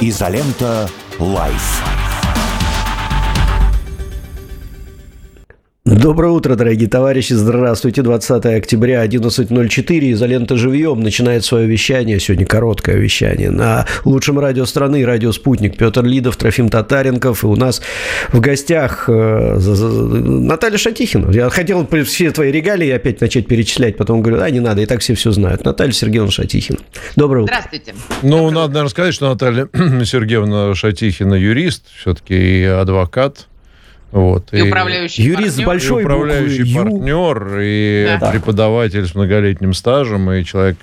Изолента. Live. Доброе утро, дорогие товарищи. Здравствуйте. 20 октября, 11.04. Изолента живьем начинает свое вещание. Сегодня короткое вещание. На лучшем радио страны, радио «Спутник». Петр Лидов, Трофим Татаренков. И у нас в гостях э, Наталья Шатихина. Я хотел все твои регалии опять начать перечислять. Потом говорю, а, не надо, и так все все знают. Наталья Сергеевна Шатихина. Доброе утро. Здравствуйте. Ну, Доброе надо, наверное, сказать, что Наталья Сергеевна Шатихина юрист, все-таки и адвокат вот. И, и управляющий юрист партнер. большой и управляющий буквы партнер, и да. преподаватель с многолетним стажем, и человек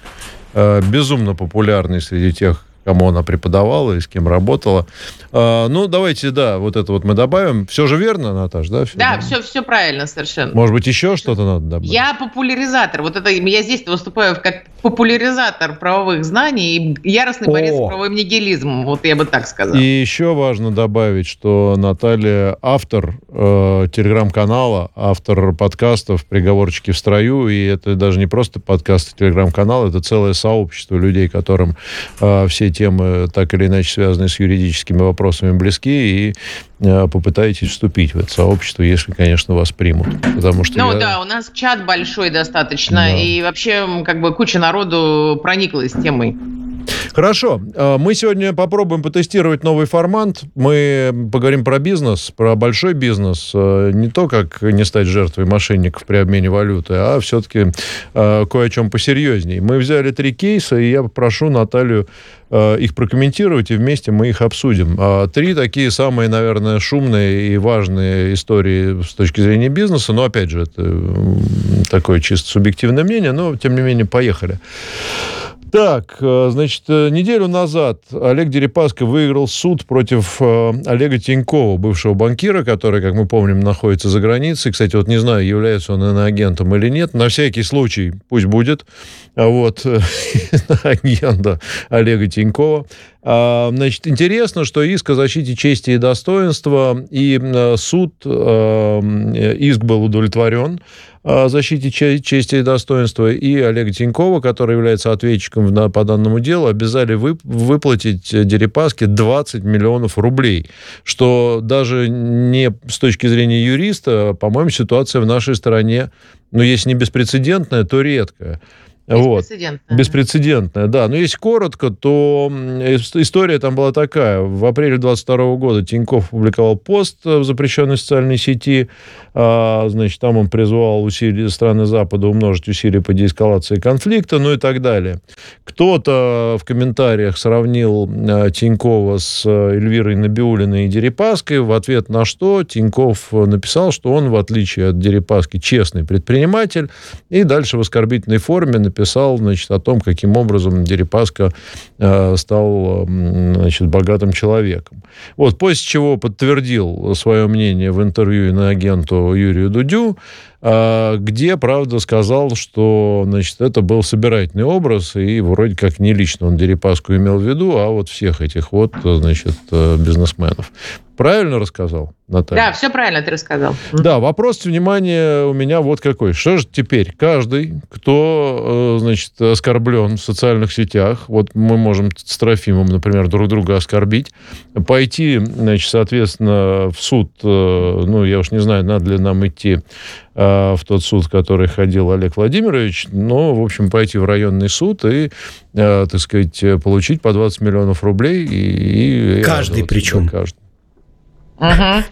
э, безумно популярный среди тех, кому она преподавала и с кем работала. А, ну, давайте, да, вот это вот мы добавим. Все же верно, Наташ, да? Все, да, все, все правильно совершенно. Может быть, еще что-то надо добавить? Я популяризатор. Вот это я здесь выступаю как популяризатор правовых знаний и яростный борец с правовым нигилизмом. Вот я бы так сказал. И еще важно добавить, что Наталья автор э, телеграм-канала, автор подкастов «Приговорчики в строю», и это даже не просто подкасты телеграм-канал, это целое сообщество людей, которым э, все темы, так или иначе связанные с юридическими вопросами, близки, и э, попытаетесь вступить в это сообщество, если, конечно, вас примут. Потому что ну я... да, у нас чат большой достаточно, да. и вообще как бы куча народу прониклась темой. Хорошо. Э, мы сегодня попробуем потестировать новый формат. Мы поговорим про бизнес, про большой бизнес. Э, не то, как не стать жертвой мошенников при обмене валюты, а все-таки кое о чем посерьезней. Мы взяли три кейса, и я попрошу Наталью их прокомментировать, и вместе мы их обсудим. А три такие самые, наверное, шумные и важные истории с точки зрения бизнеса, но, опять же, это такое чисто субъективное мнение, но, тем не менее, поехали. Так, э, значит, э, неделю назад Олег Дерипаска выиграл суд против Олега Тинькова, бывшего банкира, который, как мы помним, находится за границей. Кстати, вот не знаю, является он иноагентом или нет. На всякий случай пусть будет. А вот агента Олега Тинькова. А, значит, интересно, что иск о защите чести и достоинства, и суд, иск был удовлетворен защите чести и достоинства, и Олега Тинькова, который является ответчиком по данному делу, обязали выплатить Дерипаске 20 миллионов рублей, что даже не с точки зрения юриста, по-моему, ситуация в нашей стране, ну, если не беспрецедентная, то редкая. Беспрецедентная. Вот. Беспрецедентная, да. Но если коротко, то история там была такая. В апреле 22 года Тиньков опубликовал пост в запрещенной социальной сети. А, значит, там он призвал усилия страны Запада умножить усилия по деэскалации конфликта, ну и так далее. Кто-то в комментариях сравнил а, Тинькова с а, Эльвирой Набиулиной и Дерипаской, в ответ на что Тиньков написал, что он, в отличие от Дерипаски, честный предприниматель, и дальше в оскорбительной форме написал написал, значит, о том, каким образом Дерипаска э, стал, значит, богатым человеком. Вот, после чего подтвердил свое мнение в интервью на агенту Юрию Дудю, где, правда, сказал, что, значит, это был собирательный образ, и вроде как не лично он Дерипаску имел в виду, а вот всех этих вот, значит, э, бизнесменов. Правильно рассказал, Наталья? Да, все правильно ты рассказал. Да, вопрос, внимания у меня вот какой. Что же теперь каждый, кто, э, значит, оскорблен в социальных сетях, вот мы можем с Трофимом, например, друг друга оскорбить, пойти, значит, соответственно, в суд, э, ну, я уж не знаю, надо ли нам идти э, в тот суд, в который ходил Олег Владимирович, но, в общем, пойти в районный суд и, так сказать, получить по 20 миллионов рублей. И, и каждый причем. Каждый. Угу.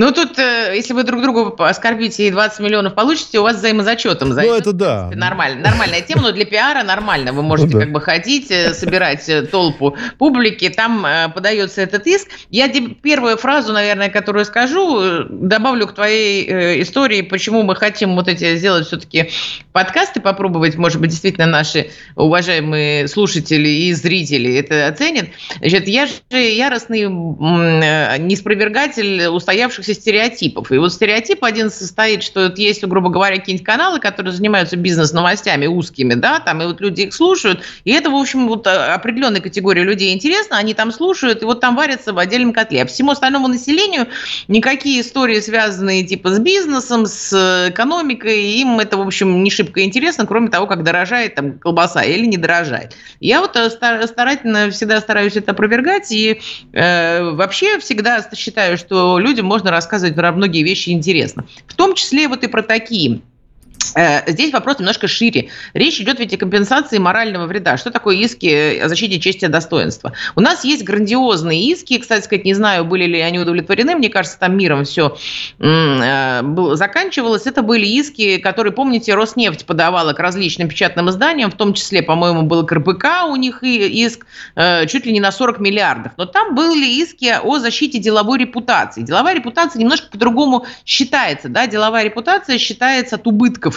Ну, тут, э, если вы друг другу оскорбите и 20 миллионов получите, у вас взаимозачетом зайдет. Ну, это да. Нормально. Нормальная тема, но для пиара нормально. Вы можете ну, да. как бы ходить, э, собирать э, толпу публики, там подается этот иск. Я первую фразу, наверное, которую скажу, добавлю к твоей истории, почему мы хотим вот эти сделать все-таки подкасты, попробовать, может быть, действительно наши уважаемые слушатели и зрители это оценят. Значит, я же яростный неспровергатель устоявшихся курсе стереотипов. И вот стереотип один состоит, что вот есть, грубо говоря, какие-нибудь каналы, которые занимаются бизнес-новостями узкими, да, там, и вот люди их слушают, и это, в общем, вот э, определенной категории людей интересно, они там слушают, и вот там варятся в отдельном котле. А всему остальному населению никакие истории, связанные типа с бизнесом, с экономикой, им это, в общем, не шибко интересно, кроме того, как дорожает там колбаса или не дорожает. Я вот э, старательно всегда стараюсь это опровергать, и э, вообще всегда считаю, что людям можно рассказывать про многие вещи интересно. В том числе вот и про такие здесь вопрос немножко шире. Речь идет ведь о компенсации морального вреда. Что такое иски о защите чести и достоинства? У нас есть грандиозные иски. Кстати сказать, не знаю, были ли они удовлетворены. Мне кажется, там миром все э, заканчивалось. Это были иски, которые, помните, Роснефть подавала к различным печатным изданиям, в том числе, по-моему, был КРПК у них иск э, чуть ли не на 40 миллиардов. Но там были иски о защите деловой репутации. Деловая репутация немножко по-другому считается. Да? Деловая репутация считается от убытков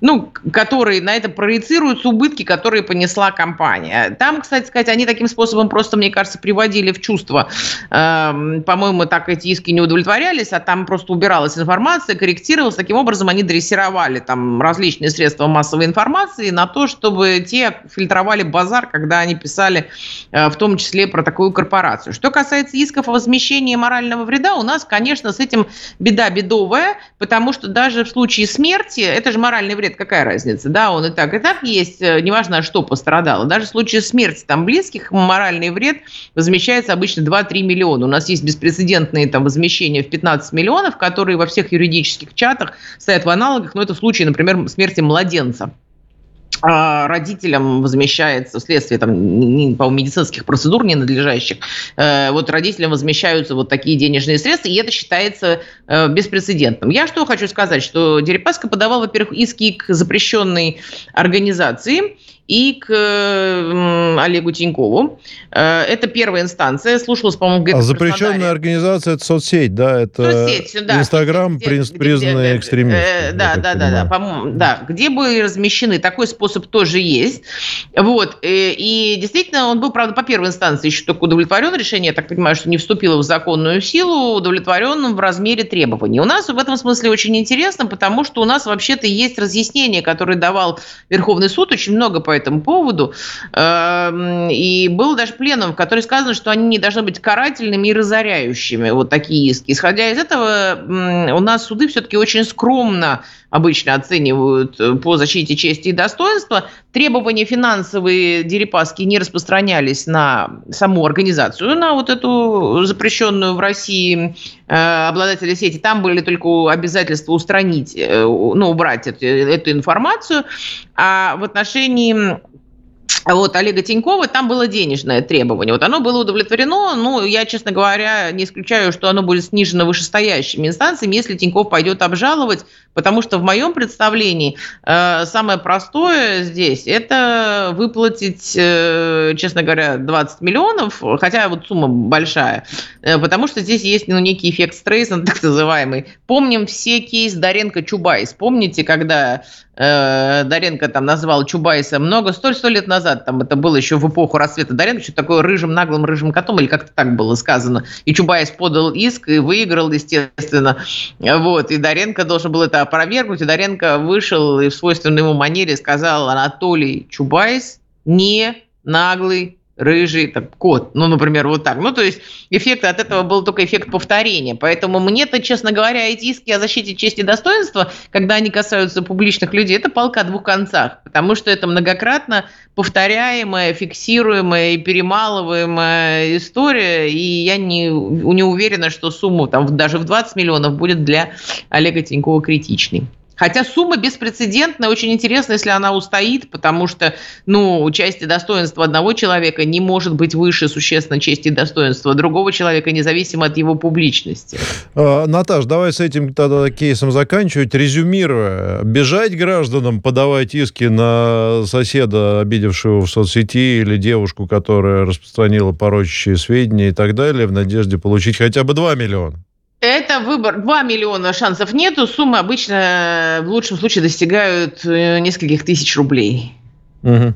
ну, которые на это проецируются убытки, которые понесла компания. Там, кстати сказать, они таким способом просто, мне кажется, приводили в чувство. Эм, по-моему, так эти иски не удовлетворялись, а там просто убиралась информация, корректировалась. Таким образом, они дрессировали там различные средства массовой информации на то, чтобы те фильтровали базар, когда они писали э, в том числе про такую корпорацию. Что касается исков о возмещении морального вреда, у нас, конечно, с этим беда бедовая, потому что даже в случае смерти это же моральный вред, какая разница, да, он и так, и так есть, э, неважно, что пострадало. Даже в случае смерти там близких моральный вред возмещается обычно 2-3 миллиона. У нас есть беспрецедентные там возмещения в 15 миллионов, которые во всех юридических чатах стоят в аналогах, но это в случае, например, смерти младенца. А, родителям возмещается вследствие там, по медицинских процедур ненадлежащих, э, вот родителям возмещаются вот такие денежные средства, и это считается э, беспрецедентным. Я что хочу сказать, что Дерипаска подавал, во-первых, иски к запрещенной организации, и к Олегу Тинькову. Э, это первая инстанция. Слушалась, по-моему, где-то А запрещенная организация – это соцсеть, да? Это соцсеть, да. Инстаграм, признанный экстремистом. Э, да, да, да, да, да, да. Где были размещены, такой способ тоже есть. Вот. Э, и действительно, он был, правда, по первой инстанции еще только удовлетворен. Решение, я так понимаю, что не вступило в законную силу, удовлетворен в размере требований. У нас в этом смысле очень интересно, потому что у нас вообще-то есть разъяснение, которое давал Верховный суд, очень много по этому поводу. Эм, и был даже пленум, в котором сказано, что они не должны быть карательными и разоряющими, вот такие иски. Исходя из этого, у нас суды все-таки очень скромно обычно оценивают э, по защите чести и достоинства. Требования финансовые Дерипаски не распространялись на саму организацию, на вот эту запрещенную в России э, обладателя сети. Там были только обязательства устранить, э, ну, убрать эту, эту информацию. А в отношении вот Олега Тинькова, там было денежное требование. Вот оно было удовлетворено. Ну, я, честно говоря, не исключаю, что оно будет снижено вышестоящими инстанциями, если Тиньков пойдет обжаловать, потому что в моем представлении э, самое простое здесь – это выплатить, э, честно говоря, 20 миллионов, хотя вот сумма большая, э, потому что здесь есть ну, некий эффект Стрейсона, так называемый. Помним все кейс Доренко-Чубайс. Помните, когда э, Доренко там назвал Чубайса много, сто, сто лет назад, там это было еще в эпоху расцвета Доренко, что такое рыжим, наглым, рыжим котом, или как-то так было сказано. И Чубайс подал иск и выиграл, естественно. Вот, и Доренко должен был это опровергнуть, и Доренко вышел и в свойственной ему манере сказал Анатолий Чубайс не наглый рыжий, так, кот, ну, например, вот так. Ну, то есть эффект от этого был только эффект повторения. Поэтому мне-то, честно говоря, эти иски о защите чести и достоинства, когда они касаются публичных людей, это палка о двух концах, потому что это многократно повторяемая, фиксируемая и перемалываемая история, и я не, не уверена, что сумма там даже в 20 миллионов будет для Олега Тинькова критичной. Хотя сумма беспрецедентная, очень интересно, если она устоит, потому что, ну, части достоинства одного человека не может быть выше существенно чести и достоинства другого человека, независимо от его публичности. А, Наташ, давай с этим тогда кейсом заканчивать. Резюмируя, бежать гражданам, подавать иски на соседа, обидевшего в соцсети, или девушку, которая распространила порочащие сведения и так далее, в надежде получить хотя бы 2 миллиона. Это выбор. 2 миллиона шансов нету. Суммы обычно в лучшем случае достигают э, нескольких тысяч рублей. Угу.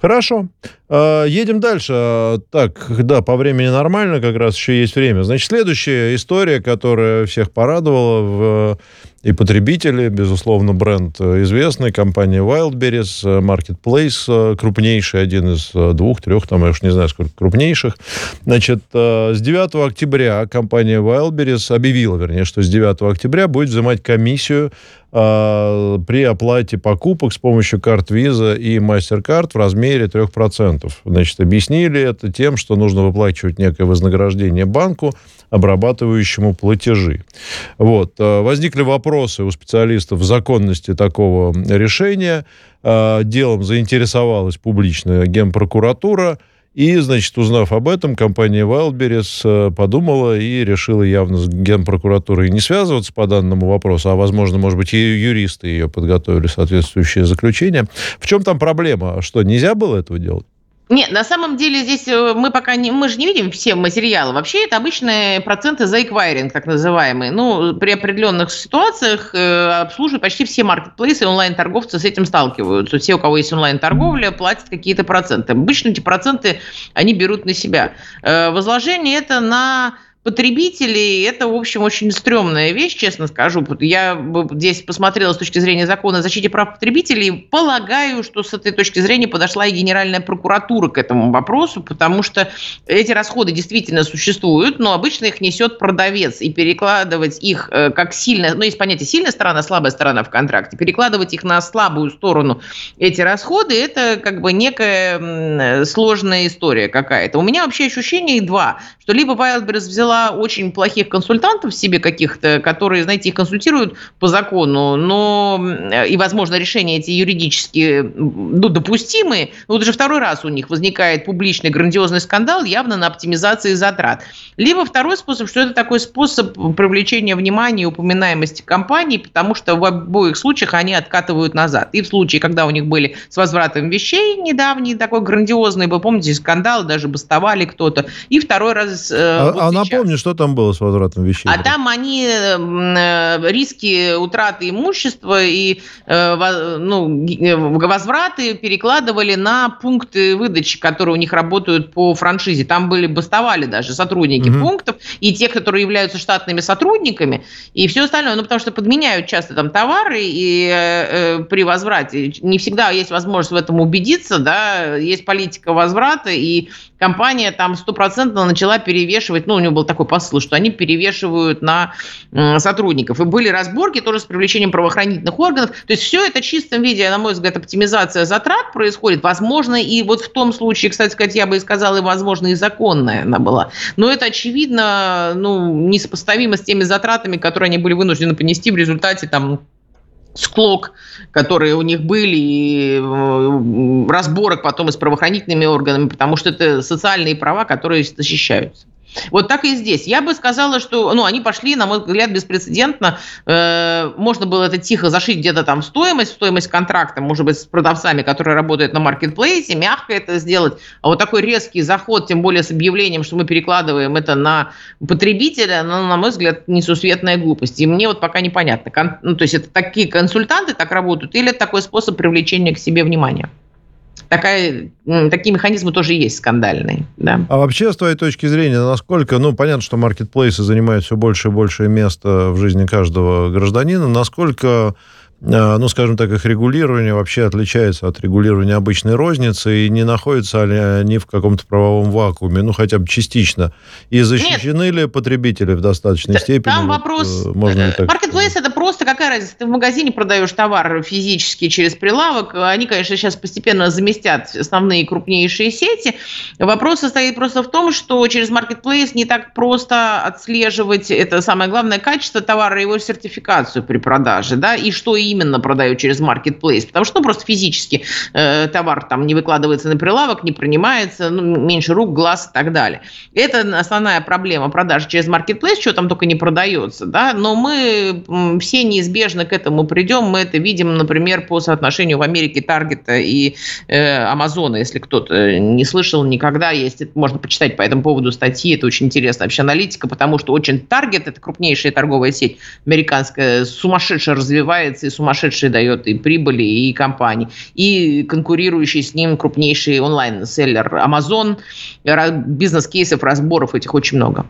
Хорошо. А, едем дальше. Так, да, по времени нормально, как раз еще есть время. Значит, следующая история, которая всех порадовала в и потребители, безусловно, бренд известный, компания Wildberries, Marketplace, крупнейший, один из двух, трех, там, я уж не знаю, сколько крупнейших. Значит, с 9 октября компания Wildberries объявила, вернее, что с 9 октября будет взимать комиссию э, при оплате покупок с помощью карт Visa и MasterCard в размере 3%. Значит, объяснили это тем, что нужно выплачивать некое вознаграждение банку, обрабатывающему платежи. Вот. Э, возникли вопросы у специалистов в законности такого решения. Э, делом заинтересовалась публичная генпрокуратура. И, значит, узнав об этом, компания Wildberries э, подумала и решила явно с генпрокуратурой не связываться по данному вопросу, а, возможно, может быть, и юристы ее подготовили соответствующее заключение. В чем там проблема? Что, нельзя было этого делать? Нет, на самом деле здесь э, мы пока не, мы же не видим все материалы. Вообще это обычные проценты за эквайринг, так называемые. Ну, при определенных ситуациях э, обслуживают почти все маркетплейсы, онлайн-торговцы с этим сталкиваются. Все, у кого есть онлайн-торговля, платят какие-то проценты. Обычно эти проценты они берут на себя. Э, возложение это на потребителей это, в общем, очень стрёмная вещь, честно скажу. Я здесь посмотрела с точки зрения закона о защите прав потребителей. Полагаю, что с этой точки зрения подошла и Генеральная прокуратура к этому вопросу, потому что эти расходы действительно существуют, но обычно их несет продавец. И перекладывать их э, как сильно, ну, есть понятие сильная сторона, слабая сторона в контракте, перекладывать их на слабую сторону эти расходы, это как бы некая сложная история какая-то. У меня вообще ощущение два, что либо Wildberries взяла очень плохих консультантов себе каких-то, которые, знаете, их консультируют по закону, но и, возможно, решения эти юридически ну, допустимые. Но вот уже второй раз у них возникает публичный грандиозный скандал явно на оптимизации затрат. Либо второй способ, что это такой способ привлечения внимания и упоминаемости компании, потому что в обоих случаях они откатывают назад. И в случае, когда у них были с возвратом вещей недавний такой грандиозный, вы помните, скандал, даже бастовали кто-то. И второй раз... Э, а, вот а сейчас напомню, что там было с возвратом вещей. А там они э, риски утраты имущества и э, ну, э, возвраты перекладывали на пункты выдачи, которые у них работают по франшизе. Там были бастовали даже сотрудники угу. пунктов и те, которые являются штатными сотрудниками и все остальное. Ну, потому что подменяют часто там товары и э, при возврате не всегда есть возможность в этом убедиться, да, есть политика возврата и компания там стопроцентно начала перевешивать, ну, у него был такой посыл, что они перевешивают на сотрудников. И были разборки тоже с привлечением правоохранительных органов. То есть все это в чистом виде, на мой взгляд, оптимизация затрат происходит. Возможно, и вот в том случае, кстати сказать, я бы и сказала, и возможно, и законная она была. Но это, очевидно, ну, несопоставимо с теми затратами, которые они были вынуждены понести в результате там склок, которые у них были, и разборок потом и с правоохранительными органами, потому что это социальные права, которые защищаются. Вот так и здесь. Я бы сказала, что ну, они пошли, на мой взгляд, беспрецедентно. Э, можно было это тихо зашить где-то там в стоимость, в стоимость контракта, может быть, с продавцами, которые работают на маркетплейсе, мягко это сделать. А вот такой резкий заход, тем более с объявлением, что мы перекладываем это на потребителя, ну, на мой взгляд, несусветная глупость. И мне вот пока непонятно. Кон, ну, то есть это такие консультанты так работают или это такой способ привлечения к себе внимания? Такая, такие механизмы тоже есть скандальные. Да. А вообще, с твоей точки зрения, насколько, ну, понятно, что маркетплейсы занимают все больше и больше места в жизни каждого гражданина, насколько а, ну, скажем так, их регулирование вообще отличается от регулирования обычной розницы и не находятся ли они в каком-то правовом вакууме, ну, хотя бы частично. И защищены Нет. ли потребители в достаточной степени? Там вот, вопрос... Э, можно ли так Marketplace это просто какая разница? Ты в магазине продаешь товар физически через прилавок. Они, конечно, сейчас постепенно заместят основные крупнейшие сети. Вопрос состоит просто в том, что через Marketplace не так просто отслеживать это самое главное качество товара и его сертификацию при продаже, да, и что именно продают через маркетплейс, потому что ну, просто физически э, товар там не выкладывается на прилавок, не принимается, ну, меньше рук, глаз и так далее. Это основная проблема продажи через маркетплейс, что там только не продается, да, но мы все все неизбежно к этому придем. Мы это видим, например, по соотношению в Америке Таргета и э, Амазона, если кто-то не слышал никогда, есть, можно почитать по этому поводу статьи, это очень интересная вообще аналитика, потому что очень Таргет, это крупнейшая торговая сеть американская, сумасшедше развивается и сумасшедше дает и прибыли, и компании, и конкурирующий с ним крупнейший онлайн-селлер Amazon, бизнес-кейсов, разборов этих очень много.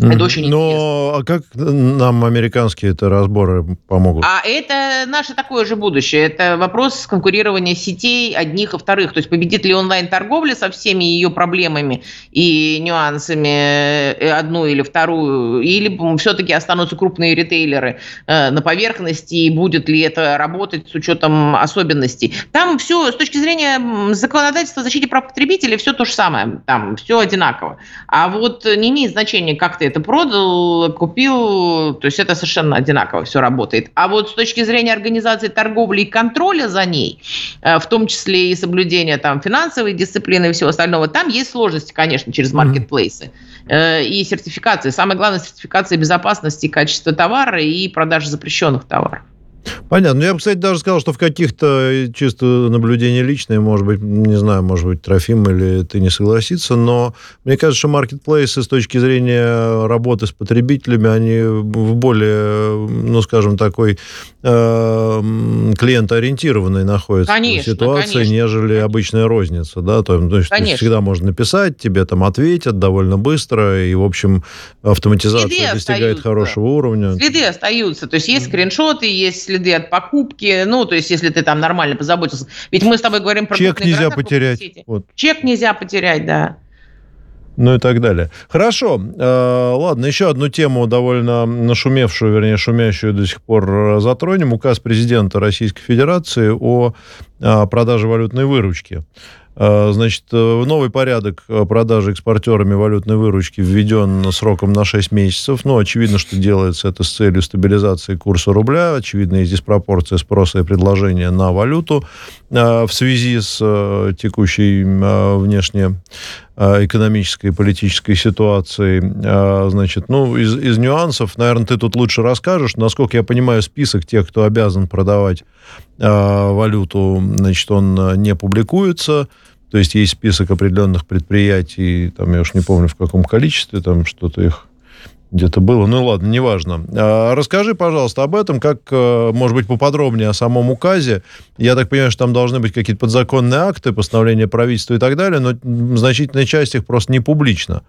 Это очень Но а как нам американские это разборы помогут? А это наше такое же будущее. Это вопрос конкурирования сетей одних и вторых. То есть победит ли онлайн-торговля со всеми ее проблемами и нюансами э, одну или вторую, или все-таки останутся крупные ритейлеры э, на поверхности, и будет ли это работать с учетом особенностей. Там все с точки зрения законодательства о защите прав потребителей все то же самое. Там все одинаково. А вот не имеет значения, как ты это продал, купил, то есть это совершенно одинаково все работает. А вот с точки зрения организации торговли и контроля за ней, э, в том числе и соблюдения там финансовой дисциплины и всего остального, там есть сложности, конечно, через маркетплейсы mm-hmm. и сертификации. Самое главное сертификация безопасности и качества товара и продажи запрещенных товаров. Понятно. Ну, я бы, кстати, даже сказал, что в каких-то э, чисто наблюдения личные, может быть, не знаю, может быть, Трофим или ты не согласится, но мне кажется, что маркетплейсы с точки зрения работы с потребителями, они в более, ну, скажем, такой э, клиентоориентированной находятся конечно, ситуации, конечно, нежели конечно. обычная розница, да, то, то есть конечно. всегда можно написать, тебе там ответят довольно быстро, и, в общем, автоматизация Следы достигает остаются. хорошего уровня. Следы остаются, то есть есть скриншоты, есть следы от покупки, ну, то есть, если ты там нормально позаботился. Ведь мы с тобой говорим про... Чек нельзя потерять. Вот. Чек нельзя потерять, да. Ну и так далее. Хорошо. Э, ладно, еще одну тему, довольно нашумевшую, вернее, шумящую до сих пор э, затронем. Указ президента Российской Федерации о э, продаже валютной выручки. А, значит, э, новый порядок э, продажи экспортерами валютной выручки введен сроком на 6 месяцев. Ну, очевидно, что делается это с целью стабилизации курса рубля. Очевидно, есть диспропорция спроса и предложения на валюту в связи с э, текущей внешне экономической и политической ситуацией. Значит, ну, из, из нюансов, наверное, ты тут лучше расскажешь. Насколько я понимаю, список тех, кто обязан продавать валюту, значит, он не публикуется. То есть есть список определенных предприятий, там я уж не помню в каком количестве, там что-то их где-то было. Ну ладно, неважно. А, расскажи, пожалуйста, об этом, как, э, может быть, поподробнее о самом указе. Я так понимаю, что там должны быть какие-то подзаконные акты, постановления правительства и так далее, но значительная часть их просто не публична.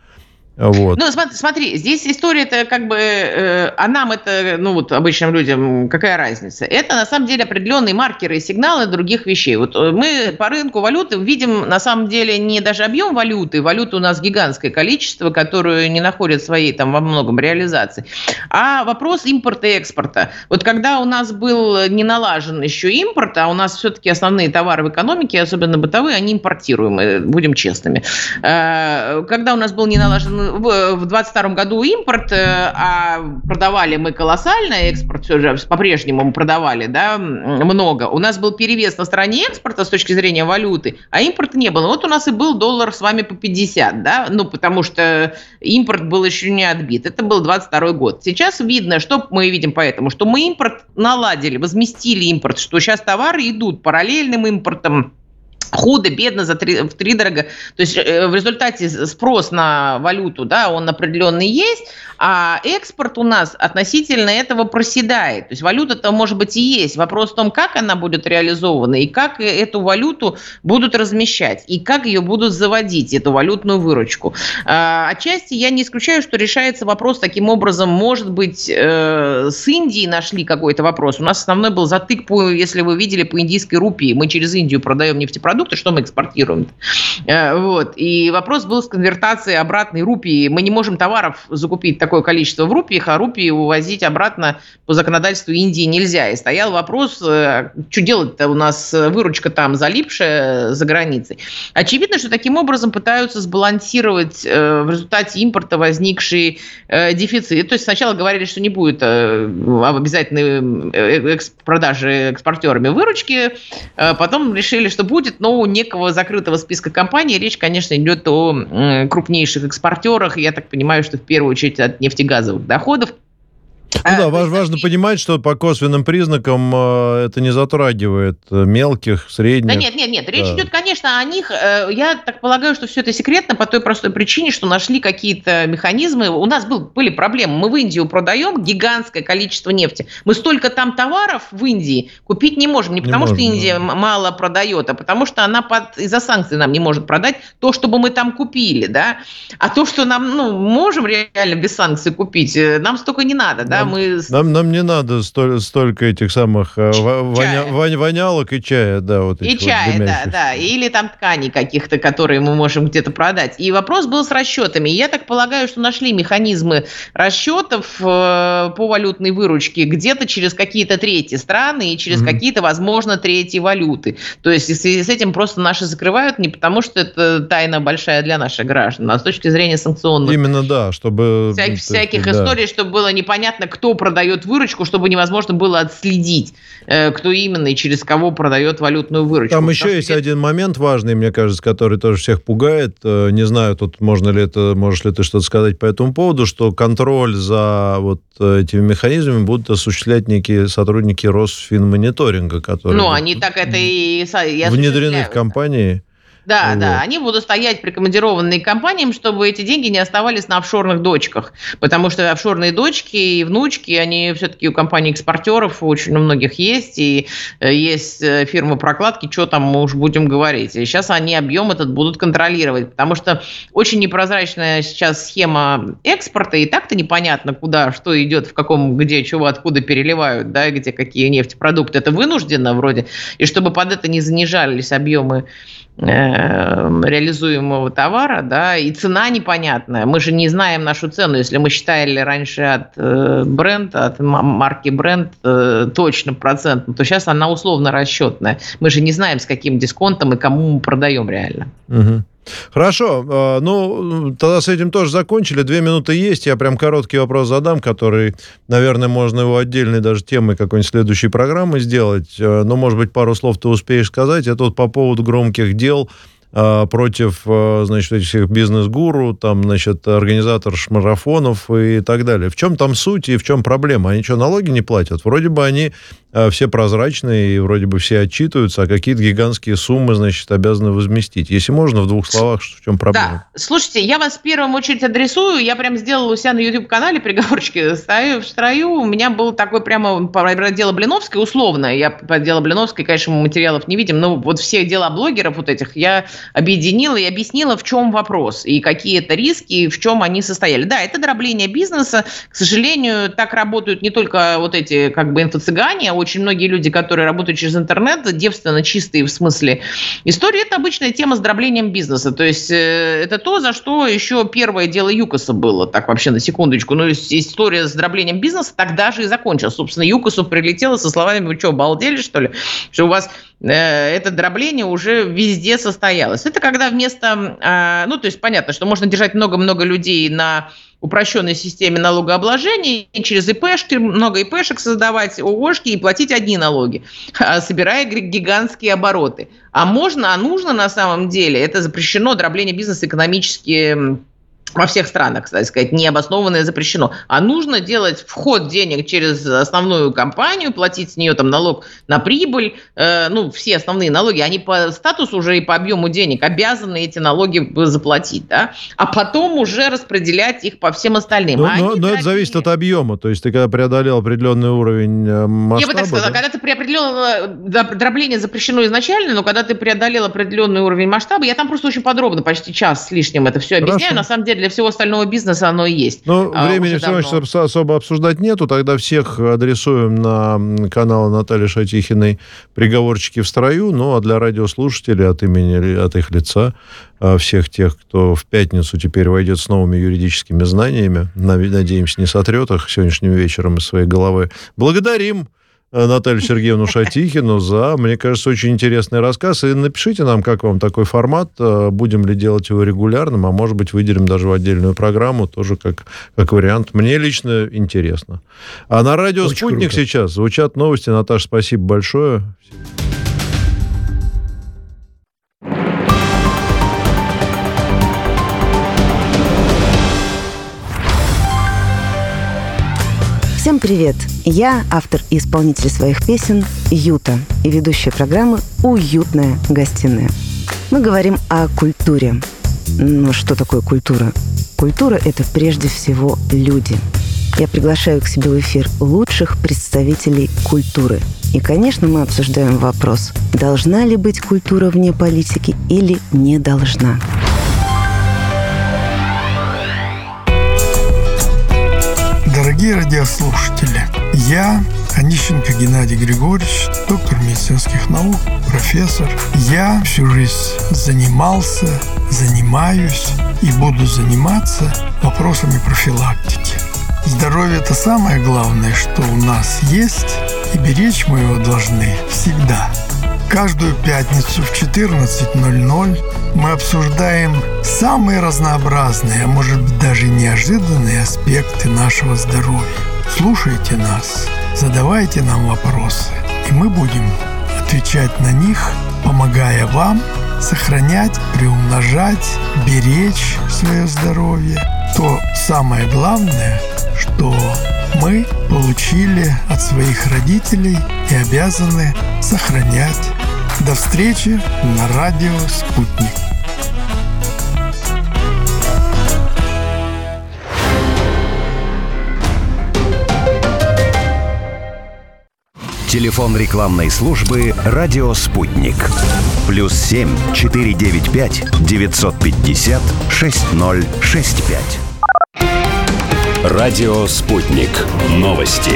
Вот. Ну, смотри, смотри, здесь история-то как бы, э, а нам это, ну вот обычным людям, какая разница? Это на самом деле определенные маркеры и сигналы других вещей. Вот э, мы по рынку валюты видим на самом деле не даже объем валюты, валюты у нас гигантское количество, которую не находят своей там во многом реализации, а вопрос импорта и экспорта. Вот когда у нас был не налажен еще импорт, а у нас все-таки основные товары в экономике, особенно бытовые, они импортируемые, будем честными. Э, когда у нас был не налажен в 22 году импорт, э, а продавали мы колоссально, экспорт все же по-прежнему продавали, да, много. У нас был перевес на стороне экспорта с точки зрения валюты, а импорта не было. Вот у нас и был доллар с вами по 50, да, ну, потому что импорт был еще не отбит. Это был 22 год. Сейчас видно, что мы видим поэтому, что мы импорт наладили, возместили импорт, что сейчас товары идут параллельным импортом, худо, бедно, за три, в три дорого. То есть э, в результате спрос на валюту, да, он определенный есть, а экспорт у нас относительно этого проседает. То есть валюта-то, может быть, и есть. Вопрос в том, как она будет реализована, и как эту валюту будут размещать, и как ее будут заводить, эту валютную выручку. А, отчасти я не исключаю, что решается вопрос таким образом, может быть, э, с Индией нашли какой-то вопрос. У нас основной был затык, по, если вы видели, по индийской рупии. Мы через Индию продаем нефтепродукты, что мы экспортируем? Э, вот. И вопрос был с конвертацией обратной рупии. Мы не можем товаров закупить так такое количество в рупиях, а рупии увозить обратно по законодательству Индии нельзя. И стоял вопрос, э, что делать-то у нас э, выручка там залипшая за границей. Очевидно, что таким образом пытаются сбалансировать э, в результате импорта возникший дефицит. То есть сначала говорили, что не будет обязательной продажи экспортерами выручки, потом решили, что будет, но у некого закрытого списка компаний речь, конечно, идет о крупнейших экспортерах. Я так понимаю, что в первую очередь нефтегазовых доходов. Ну да, важ, важно понимать, что по косвенным признакам э, это не затрагивает э, мелких, средних. Да нет, нет, нет. Речь да. идет, конечно, о них. Э, я так полагаю, что все это секретно по той простой причине, что нашли какие-то механизмы. У нас был, были проблемы. Мы в Индию продаем гигантское количество нефти. Мы столько там товаров в Индии купить не можем. Не, не потому, можем, что Индия да. мало продает, а потому что она под, из-за санкций нам не может продать то, чтобы мы там купили. Да? А то, что нам ну, можем реально без санкций купить, нам столько не надо. Да? Нам, мы... нам, нам не надо столь, столько этих самых э, воня, воня, вонялок и чая, да, вот И чая, вот да, да, или там тканей каких-то, которые мы можем где-то продать. И вопрос был с расчетами. Я так полагаю, что нашли механизмы расчетов э, по валютной выручке где-то через какие-то третьи страны и через mm-hmm. какие-то, возможно, третьи валюты. То есть в связи с этим просто наши закрывают не потому, что это тайна большая для наших граждан, а с точки зрения санкционных. Именно, да, чтобы... Вся, всяких да. историй, чтобы было непонятно, кто продает выручку, чтобы невозможно было отследить, э, кто именно и через кого продает валютную выручку. Там еще есть один момент важный, мне кажется, который тоже всех пугает. Э, не знаю, тут можно ли это, можешь ли ты что-то сказать по этому поводу, что контроль за вот этими механизмами будут осуществлять некие сотрудники Росфинмониторинга, которые... Ну, они так это и... Внедрены в компании. Да, вот. да, они будут стоять прикомандированные компаниям, чтобы эти деньги не оставались на офшорных дочках, потому что офшорные дочки и внучки, они все-таки у компаний-экспортеров очень у многих есть, и э, есть э, фирмы прокладки, что там мы уж будем говорить. И сейчас они объем этот будут контролировать, потому что очень непрозрачная сейчас схема экспорта, и так-то непонятно, куда, что идет, в каком, где, чего, откуда переливают, да, где какие нефтепродукты. Это вынуждено вроде, и чтобы под это не занижались объемы реализуемого товара, да, и цена непонятная. Мы же не знаем нашу цену. Если мы считали раньше от э, бренда, от марки бренд э, точно процент, то сейчас она условно расчетная. Мы же не знаем, с каким дисконтом и кому мы продаем реально. Угу. Хорошо, а, ну, тогда с этим тоже закончили. Две минуты есть. Я прям короткий вопрос задам, который, наверное, можно его отдельной даже темой какой-нибудь следующей программы сделать. А, но, может быть, пару слов ты успеешь сказать. Это вот по поводу громких дел а, против, значит, этих всех бизнес-гуру, там, значит, организатор марафонов и так далее. В чем там суть и в чем проблема? Они что, налоги не платят? Вроде бы они все прозрачные, и вроде бы все отчитываются, а какие-то гигантские суммы, значит, обязаны возместить. Если можно, в двух словах, в чем проблема? Да, слушайте, я вас в первую очередь адресую, я прям сделала у себя на YouTube-канале приговорчики, стою в строю, у меня был такой прямо про дело Блиновской, условно, я по делу Блиновской, конечно, мы материалов не видим, но вот все дела блогеров вот этих я объединила и объяснила, в чем вопрос, и какие это риски, и в чем они состояли. Да, это дробление бизнеса, к сожалению, так работают не только вот эти как бы инфо-цыгане, очень многие люди, которые работают через интернет, девственно чистые в смысле истории, это обычная тема с дроблением бизнеса. То есть э, это то, за что еще первое дело ЮКОСа было, так вообще на секундочку. Ну, история с дроблением бизнеса тогда же и закончилась. Собственно, ЮКОСу прилетело со словами, вы что, обалдели, что ли? Что у вас это дробление уже везде состоялось. Это когда вместо, э, ну, то есть понятно, что можно держать много-много людей на упрощенной системе налогообложения, и через ИПшки, много ИПшек создавать, ООшки и платить одни налоги, а собирая гигантские обороты. А можно, а нужно на самом деле, это запрещено, дробление бизнеса экономически во всех странах, кстати сказать, необоснованное запрещено. А нужно делать вход денег через основную компанию, платить с нее там налог на прибыль, э, ну, все основные налоги, они по статусу уже и по объему денег обязаны эти налоги заплатить, да, а потом уже распределять их по всем остальным. Но, а но, но это зависит от объема, то есть ты когда преодолел определенный уровень масштаба... Э, Я бы так сказала, да? когда ты преопределил, дробление запрещено изначально, но когда ты преодолел определенный уровень масштаба, я там просто очень подробно, почти час с лишним это все объясняю, Хорошо. на самом деле для всего остального бизнеса оно и есть. Ну, а, времени все особо обсуждать нету, тогда всех адресуем на канал Натальи Шатихиной «Приговорчики в строю», ну, а для радиослушателей от имени, от их лица, а, всех тех, кто в пятницу теперь войдет с новыми юридическими знаниями, надеемся, не сотрет их сегодняшним вечером из своей головы, благодарим Наталью Сергеевну Шатихину за, мне кажется, очень интересный рассказ. И напишите нам, как вам такой формат, э, будем ли делать его регулярным, а может быть, выделим даже в отдельную программу, тоже как, как вариант. Мне лично интересно. А на радио очень «Спутник» круто. сейчас звучат новости. Наташа, спасибо большое. Привет! Я автор и исполнитель своих песен Юта и ведущая программы «Уютная гостиная». Мы говорим о культуре. Ну, что такое культура? Культура – это прежде всего люди. Я приглашаю к себе в эфир лучших представителей культуры. И, конечно, мы обсуждаем вопрос, должна ли быть культура вне политики или не должна. Дорогие радиослушатели, я, Онищенко Геннадий Григорьевич, доктор медицинских наук, профессор. Я всю жизнь занимался, занимаюсь и буду заниматься вопросами профилактики. Здоровье – это самое главное, что у нас есть, и беречь мы его должны всегда. Каждую пятницу в 14.00 мы обсуждаем самые разнообразные, а может быть даже неожиданные аспекты нашего здоровья. Слушайте нас, задавайте нам вопросы, и мы будем отвечать на них, помогая вам сохранять, приумножать, беречь свое здоровье. То самое главное, что мы получили от своих родителей и обязаны сохранять. До встречи на радио «Спутник». Телефон рекламной службы «Радио Спутник». Плюс семь четыре девять пять девятьсот пятьдесят шесть ноль шесть пять. Радио «Спутник». Новости.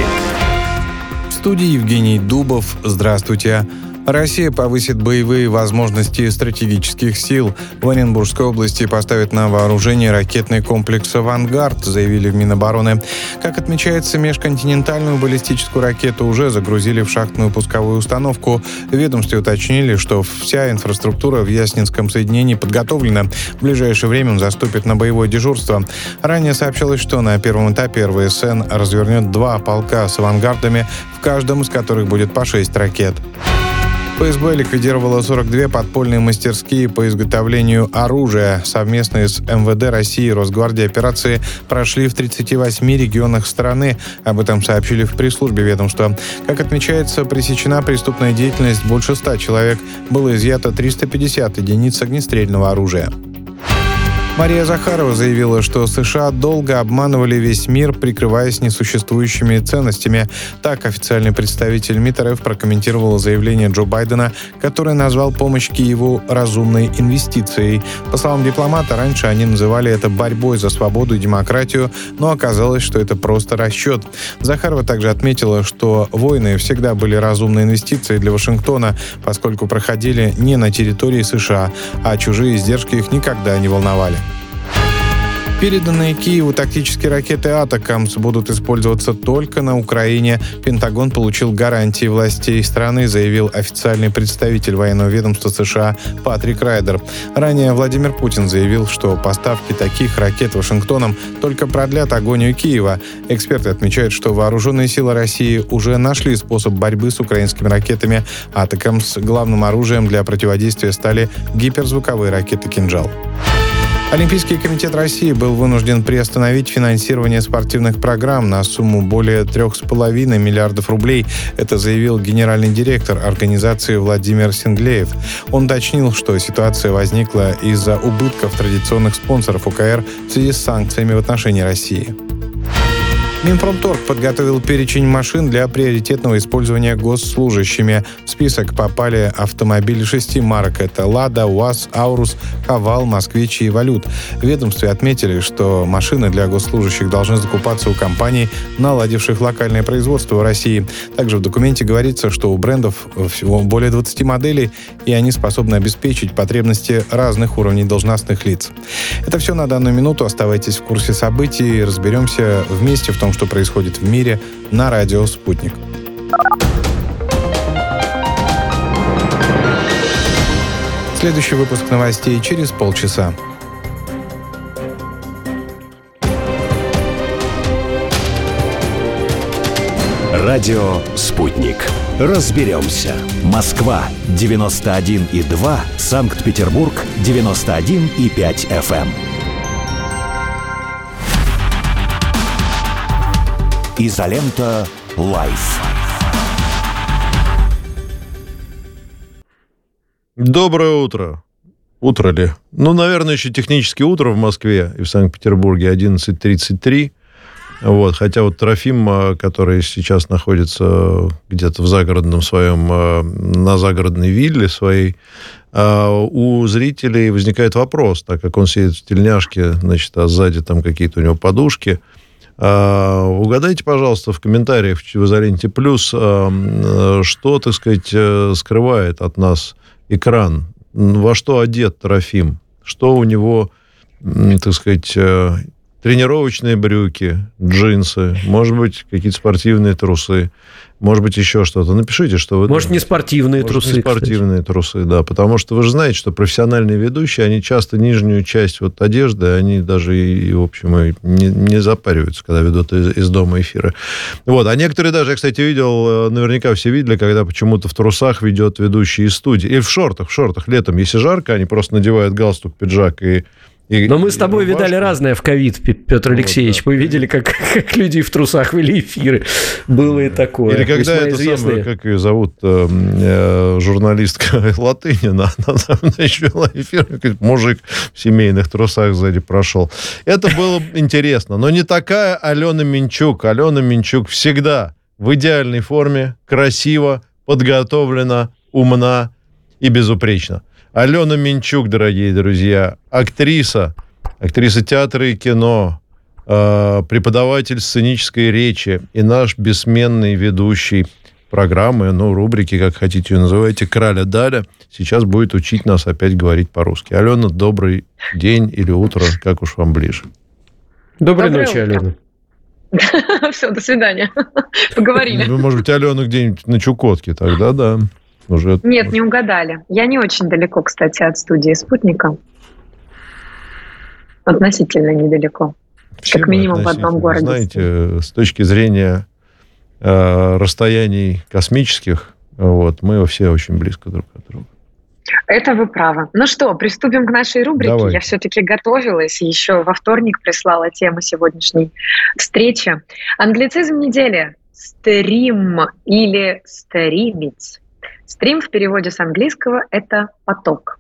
В студии Евгений Дубов. Здравствуйте. Россия повысит боевые возможности стратегических сил. В Оренбургской области поставят на вооружение ракетный комплекс «Авангард», заявили в Минобороны. Как отмечается, межконтинентальную баллистическую ракету уже загрузили в шахтную пусковую установку. В ведомстве уточнили, что вся инфраструктура в Яснинском соединении подготовлена. В ближайшее время он заступит на боевое дежурство. Ранее сообщалось, что на первом этапе РВСН развернет два полка с авангардами, в каждом из которых будет по шесть ракет. ФСБ ликвидировала 42 подпольные мастерские по изготовлению оружия. Совместные с МВД России и Росгвардии операции прошли в 38 регионах страны. Об этом сообщили в пресс-службе ведомства. Как отмечается, пресечена преступная деятельность больше 100 человек. Было изъято 350 единиц огнестрельного оружия. Мария Захарова заявила, что США долго обманывали весь мир, прикрываясь несуществующими ценностями. Так официальный представитель МИД РФ прокомментировал заявление Джо Байдена, который назвал помощь Киеву разумной инвестицией. По словам дипломата, раньше они называли это борьбой за свободу и демократию, но оказалось, что это просто расчет. Захарова также отметила, что войны всегда были разумной инвестицией для Вашингтона, поскольку проходили не на территории США, а чужие издержки их никогда не волновали. Переданные Киеву тактические ракеты «Атакамс» будут использоваться только на Украине. Пентагон получил гарантии властей страны, заявил официальный представитель военного ведомства США Патрик Райдер. Ранее Владимир Путин заявил, что поставки таких ракет Вашингтоном только продлят агонию Киева. Эксперты отмечают, что вооруженные силы России уже нашли способ борьбы с украинскими ракетами «Атакамс». Главным оружием для противодействия стали гиперзвуковые ракеты «Кинжал». Олимпийский комитет России был вынужден приостановить финансирование спортивных программ на сумму более 3,5 миллиардов рублей. Это заявил генеральный директор организации Владимир Синглеев. Он уточнил, что ситуация возникла из-за убытков традиционных спонсоров УКР в связи с санкциями в отношении России. Минпромторг подготовил перечень машин для приоритетного использования госслужащими. В список попали автомобили шести марок. Это «Лада», «УАЗ», «Аурус», «Хавал», «Москвич» и «Валют». В ведомстве отметили, что машины для госслужащих должны закупаться у компаний, наладивших локальное производство в России. Также в документе говорится, что у брендов всего более 20 моделей, и они способны обеспечить потребности разных уровней должностных лиц. Это все на данную минуту. Оставайтесь в курсе событий. Разберемся вместе в том, что происходит в мире на радио «Спутник». Следующий выпуск новостей через полчаса. Радио «Спутник». Разберемся. Москва, 91,2. Санкт-Петербург, 91,5 FM. Изолента Live. Доброе утро. Утро ли? Ну, наверное, еще технически утро в Москве и в Санкт-Петербурге 11.33. Вот, хотя вот Трофим, который сейчас находится где-то в загородном своем, а, на загородной вилле своей, а, у зрителей возникает вопрос, так как он сидит в тельняшке, значит, а сзади там какие-то у него подушки. Угадайте, пожалуйста, в комментариях в «Изоленте плюс», что, так сказать, э, скрывает от нас экран, во что одет Трофим, что у него, так сказать, э, тренировочные брюки, джинсы, может быть, какие-то спортивные трусы, может быть, еще что-то. Напишите, что вы... Может, не спортивные может, трусы, не спортивные кстати. трусы, да. Потому что вы же знаете, что профессиональные ведущие, они часто нижнюю часть вот одежды, они даже, и, в общем, и не, не запариваются, когда ведут из, из дома эфиры. Вот. А некоторые даже, я, кстати, видел, э, наверняка все видели, когда почему-то в трусах ведет ведущий из студии. Или в шортах, в шортах. Летом, если жарко, они просто надевают галстук, пиджак и и, Но мы с тобой рубашку. видали разное в ковид, Петр Алексеевич. Вот, да. Мы видели, как, как люди в трусах вели эфиры. Было и такое. Или когда это известные... самое, как ее зовут, э, э, журналистка Латынина, она там вела эфир, мужик в семейных трусах сзади прошел. Это было интересно. Но не такая Алена Минчук. Алена Минчук всегда в идеальной форме, красиво, подготовлена, умна и безупречна. Алена Минчук, дорогие друзья, актриса, актриса театра и кино, э, преподаватель сценической речи и наш бессменный ведущий программы, ну, рубрики, как хотите ее называйте, «Краля Даля», сейчас будет учить нас опять говорить по-русски. Алена, добрый день или утро, как уж вам ближе. Доброй Доброе ночи, утро. Алена. Все, до свидания. Поговорили. Ну, может быть, Алена где-нибудь на Чукотке, тогда да. Уже... Нет, не угадали. Я не очень далеко, кстати, от студии «Спутника». Относительно недалеко. Почему как минимум в одном городе. Знаете, с точки зрения э, расстояний космических, вот, мы все очень близко друг от друга. Это вы правы. Ну что, приступим к нашей рубрике. Давай. Я все-таки готовилась еще во вторник прислала тему сегодняшней встречи. Англицизм недели. Стрим или стримить. Стрим в переводе с английского – это поток.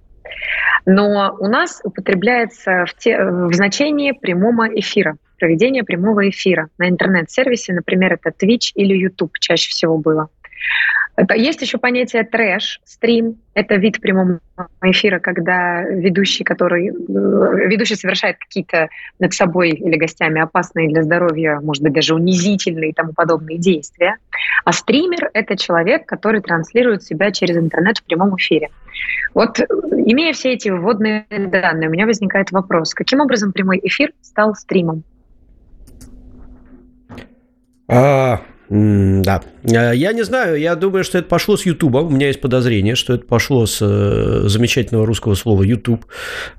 Но у нас употребляется в, те, в значении прямого эфира, проведения прямого эфира на интернет-сервисе, например, это Twitch или YouTube чаще всего было. Есть еще понятие трэш, стрим. Это вид прямого эфира, когда ведущий, который, э, ведущий совершает какие-то над собой или гостями опасные для здоровья, может быть, даже унизительные и тому подобные действия. А стример — это человек, который транслирует себя через интернет в прямом эфире. Вот, имея все эти вводные данные, у меня возникает вопрос, каким образом прямой эфир стал стримом? А, да. А, я не знаю, я думаю, что это пошло с Ютуба. У меня есть подозрение, что это пошло с э, замечательного русского слова YouTube,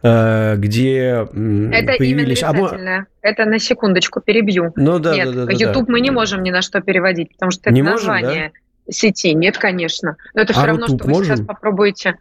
э, где это появились... имя а, Это на секундочку перебью. Ну, да, Нет, да, да, YouTube да. мы не можем ни на что переводить, потому что это не название можем, да? сети. Нет, конечно. Но это все а равно, что вы можем? сейчас попробуете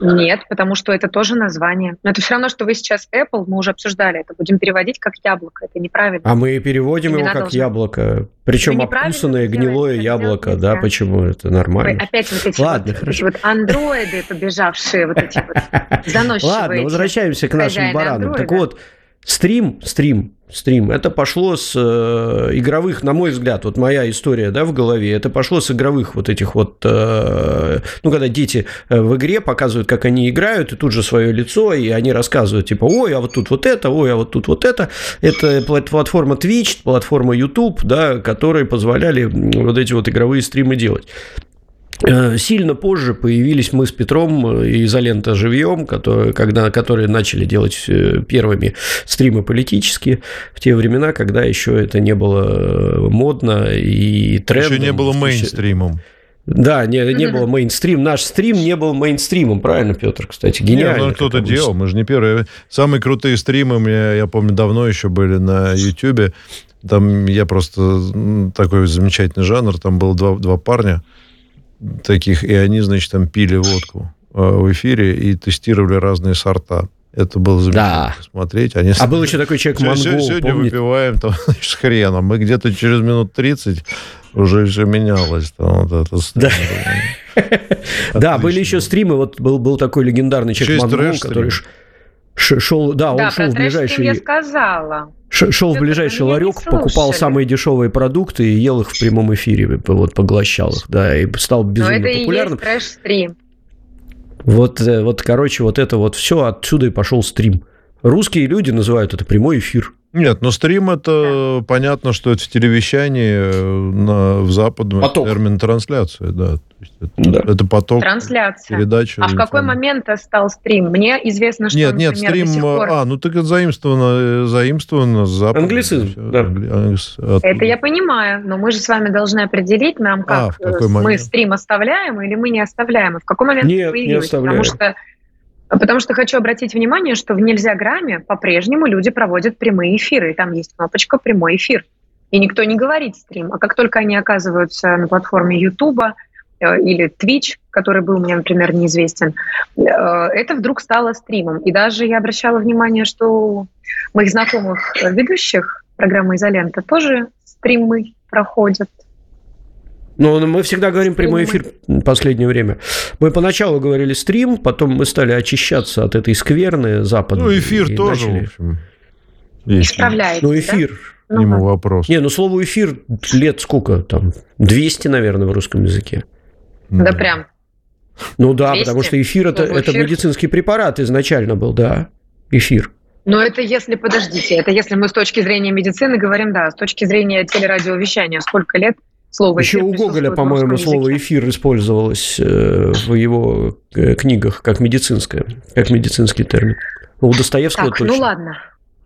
нет, потому что это тоже название. Но это все равно, что вы сейчас Apple, мы уже обсуждали это, будем переводить как яблоко. Это неправильно. А мы переводим Имена его как должны... яблоко. Причем обкусанное гнилое яблоко, да, почему это нормально? Ой, опять вот эти Ладно, вот, хорошо. вот андроиды побежавшие, вот эти вот заносчивые. Ладно, возвращаемся к нашим баранам. Так вот, Стрим, стрим, стрим, это пошло с э, игровых, на мой взгляд, вот моя история, да, в голове, это пошло с игровых вот этих вот, э, ну, когда дети э, в игре показывают, как они играют, и тут же свое лицо, и они рассказывают, типа, ой, а вот тут вот это, ой, а вот тут вот это. Это платформа Twitch, платформа YouTube, да, которые позволяли вот эти вот игровые стримы делать. Э, сильно позже появились мы с Петром и изолента живьем, которые, когда, которые начали делать э, первыми стримы политические в те времена, когда еще это не было э, модно и трендом. Еще не было мейнстримом. Да, не, не было мейнстрим. Наш стрим не был мейнстримом, правильно, Петр, кстати? Гениально. Нет, ну, кто-то делал, мы же не первые. Самые крутые стримы у меня, я помню, давно еще были на YouTube. Там я просто такой замечательный жанр. Там было два, два парня, таких, и они, значит, там пили водку э, в эфире и тестировали разные сорта. Это было замечательно да. смотреть. Они... А был еще такой человек Монгол, Сегодня помните? выпиваем там, с хреном. Мы где-то через минут 30 уже все менялось. Там, вот это да. да, были еще стримы. Вот был, был такой легендарный человек Монгол, который шел, да, он шел в ближайший... я сказала. Шел в ближайший ларек, покупал самые дешевые продукты и ел их в прямом эфире, вот поглощал их, да, и стал безумно Но это популярным. И есть трэш-стрим. Вот, э, вот, короче, вот это вот все отсюда и пошел стрим. Русские люди называют это прямой эфир. Нет, но стрим это да. понятно, что это в телевещании э, на, в западном поток. термин трансляция, да. Это, да. это поток Трансляция. передачи. А в какой момент стал стрим? Мне известно, что, Нет, нет, например, стрим... Пор... А, ну так это заимствовано, заимствовано с запада. Англицизм, да. Это я понимаю, но мы же с вами должны определить нам, а, как а, мы стрим оставляем или мы не оставляем, и в какой момент нет, появилось. Не оставляем. Потому что Потому что хочу обратить внимание, что в «Нельзя грамме» по-прежнему люди проводят прямые эфиры, и там есть кнопочка «Прямой эфир». И никто не говорит стрим. А как только они оказываются на платформе YouTube э, или Twitch, который был мне, например, неизвестен, э, это вдруг стало стримом. И даже я обращала внимание, что у моих знакомых ведущих программы «Изолента» тоже стримы проходят. Но мы всегда говорим прямой эфир в последнее время. Мы поначалу говорили стрим, потом мы стали очищаться от этой скверны западной. Ну, эфир тоже, начали... в общем. Исправляется, Ну, эфир. Да? Ему вопрос. Не, ну слово эфир лет сколько там? 200, наверное, в русском языке. Да, да прям. Ну да, 200? потому что эфир это, это медицинский препарат изначально был, да. Эфир. Но это если, подождите, это если мы с точки зрения медицины говорим, да, с точки зрения телерадиовещания, сколько лет слово Еще у Гоголя, по-моему, слово эфир использовалось э, в его э, книгах как медицинское, как медицинский термин. У Достоевского так, точно. Ну ладно.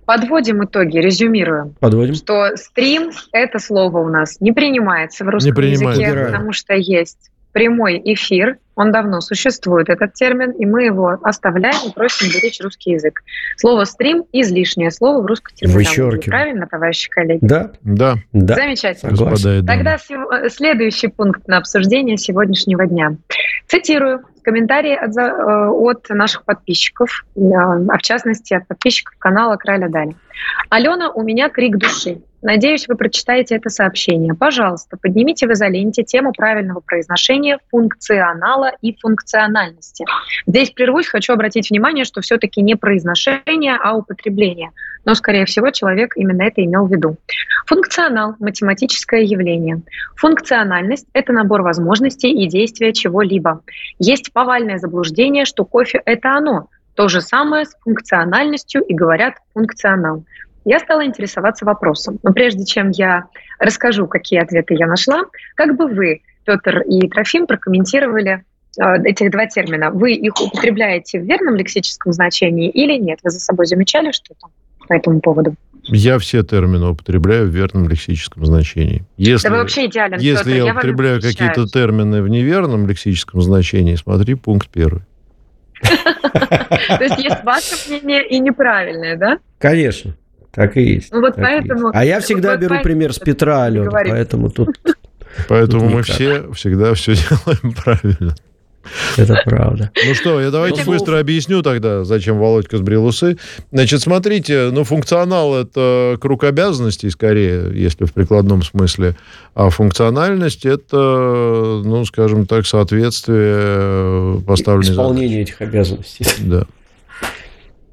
Подводим итоги, резюмируем. Подводим. Что стрим это слово у нас не принимается в русском не принимается. языке, потому что есть прямой эфир, он давно существует, этот термин, и мы его оставляем и просим беречь русский язык. Слово «стрим» – излишнее слово в русской терминологии. Правильно, товарищи коллеги? Да. Да. да. Замечательно. Согласен. Тогда следующий пункт на обсуждение сегодняшнего дня. Цитирую комментарии от, э, от наших подписчиков, э, а в частности от подписчиков канала Краля Дали. Алена, у меня крик души. Надеюсь, вы прочитаете это сообщение. Пожалуйста, поднимите в изоленте тему правильного произношения функционала и функциональности. Здесь прервусь, хочу обратить внимание, что все-таки не произношение, а употребление. Но, скорее всего, человек именно это имел в виду. Функционал – математическое явление. Функциональность – это набор возможностей и действия чего-либо. Есть повальное заблуждение, что кофе – это оно. То же самое с функциональностью и говорят функционал я стала интересоваться вопросом. Но прежде чем я расскажу, какие ответы я нашла, как бы вы, Петр и Трофим, прокомментировали э, этих два термина. Вы их употребляете в верном лексическом значении или нет? Вы за собой замечали что-то по этому поводу? Я все термины употребляю в верном лексическом значении. Если, да вы вообще идеален. Если Петр, я, я употребляю какие-то термины в неверном лексическом значении, смотри пункт первый. То есть есть ваше мнение и неправильное, да? Конечно. Так и есть. Ну вот поэтому... А я всегда беру пример с Петра, Алена, поэтому тут... Поэтому мы все всегда все делаем правильно. Это правда. Ну что, я давайте ну, быстро объясню тогда, зачем Володька сбрил усы. Значит, смотрите, ну, функционал — это круг обязанностей, скорее, если в прикладном смысле, а функциональность — это, ну, скажем так, соответствие поставленной Исполнение задачи. этих обязанностей. Да.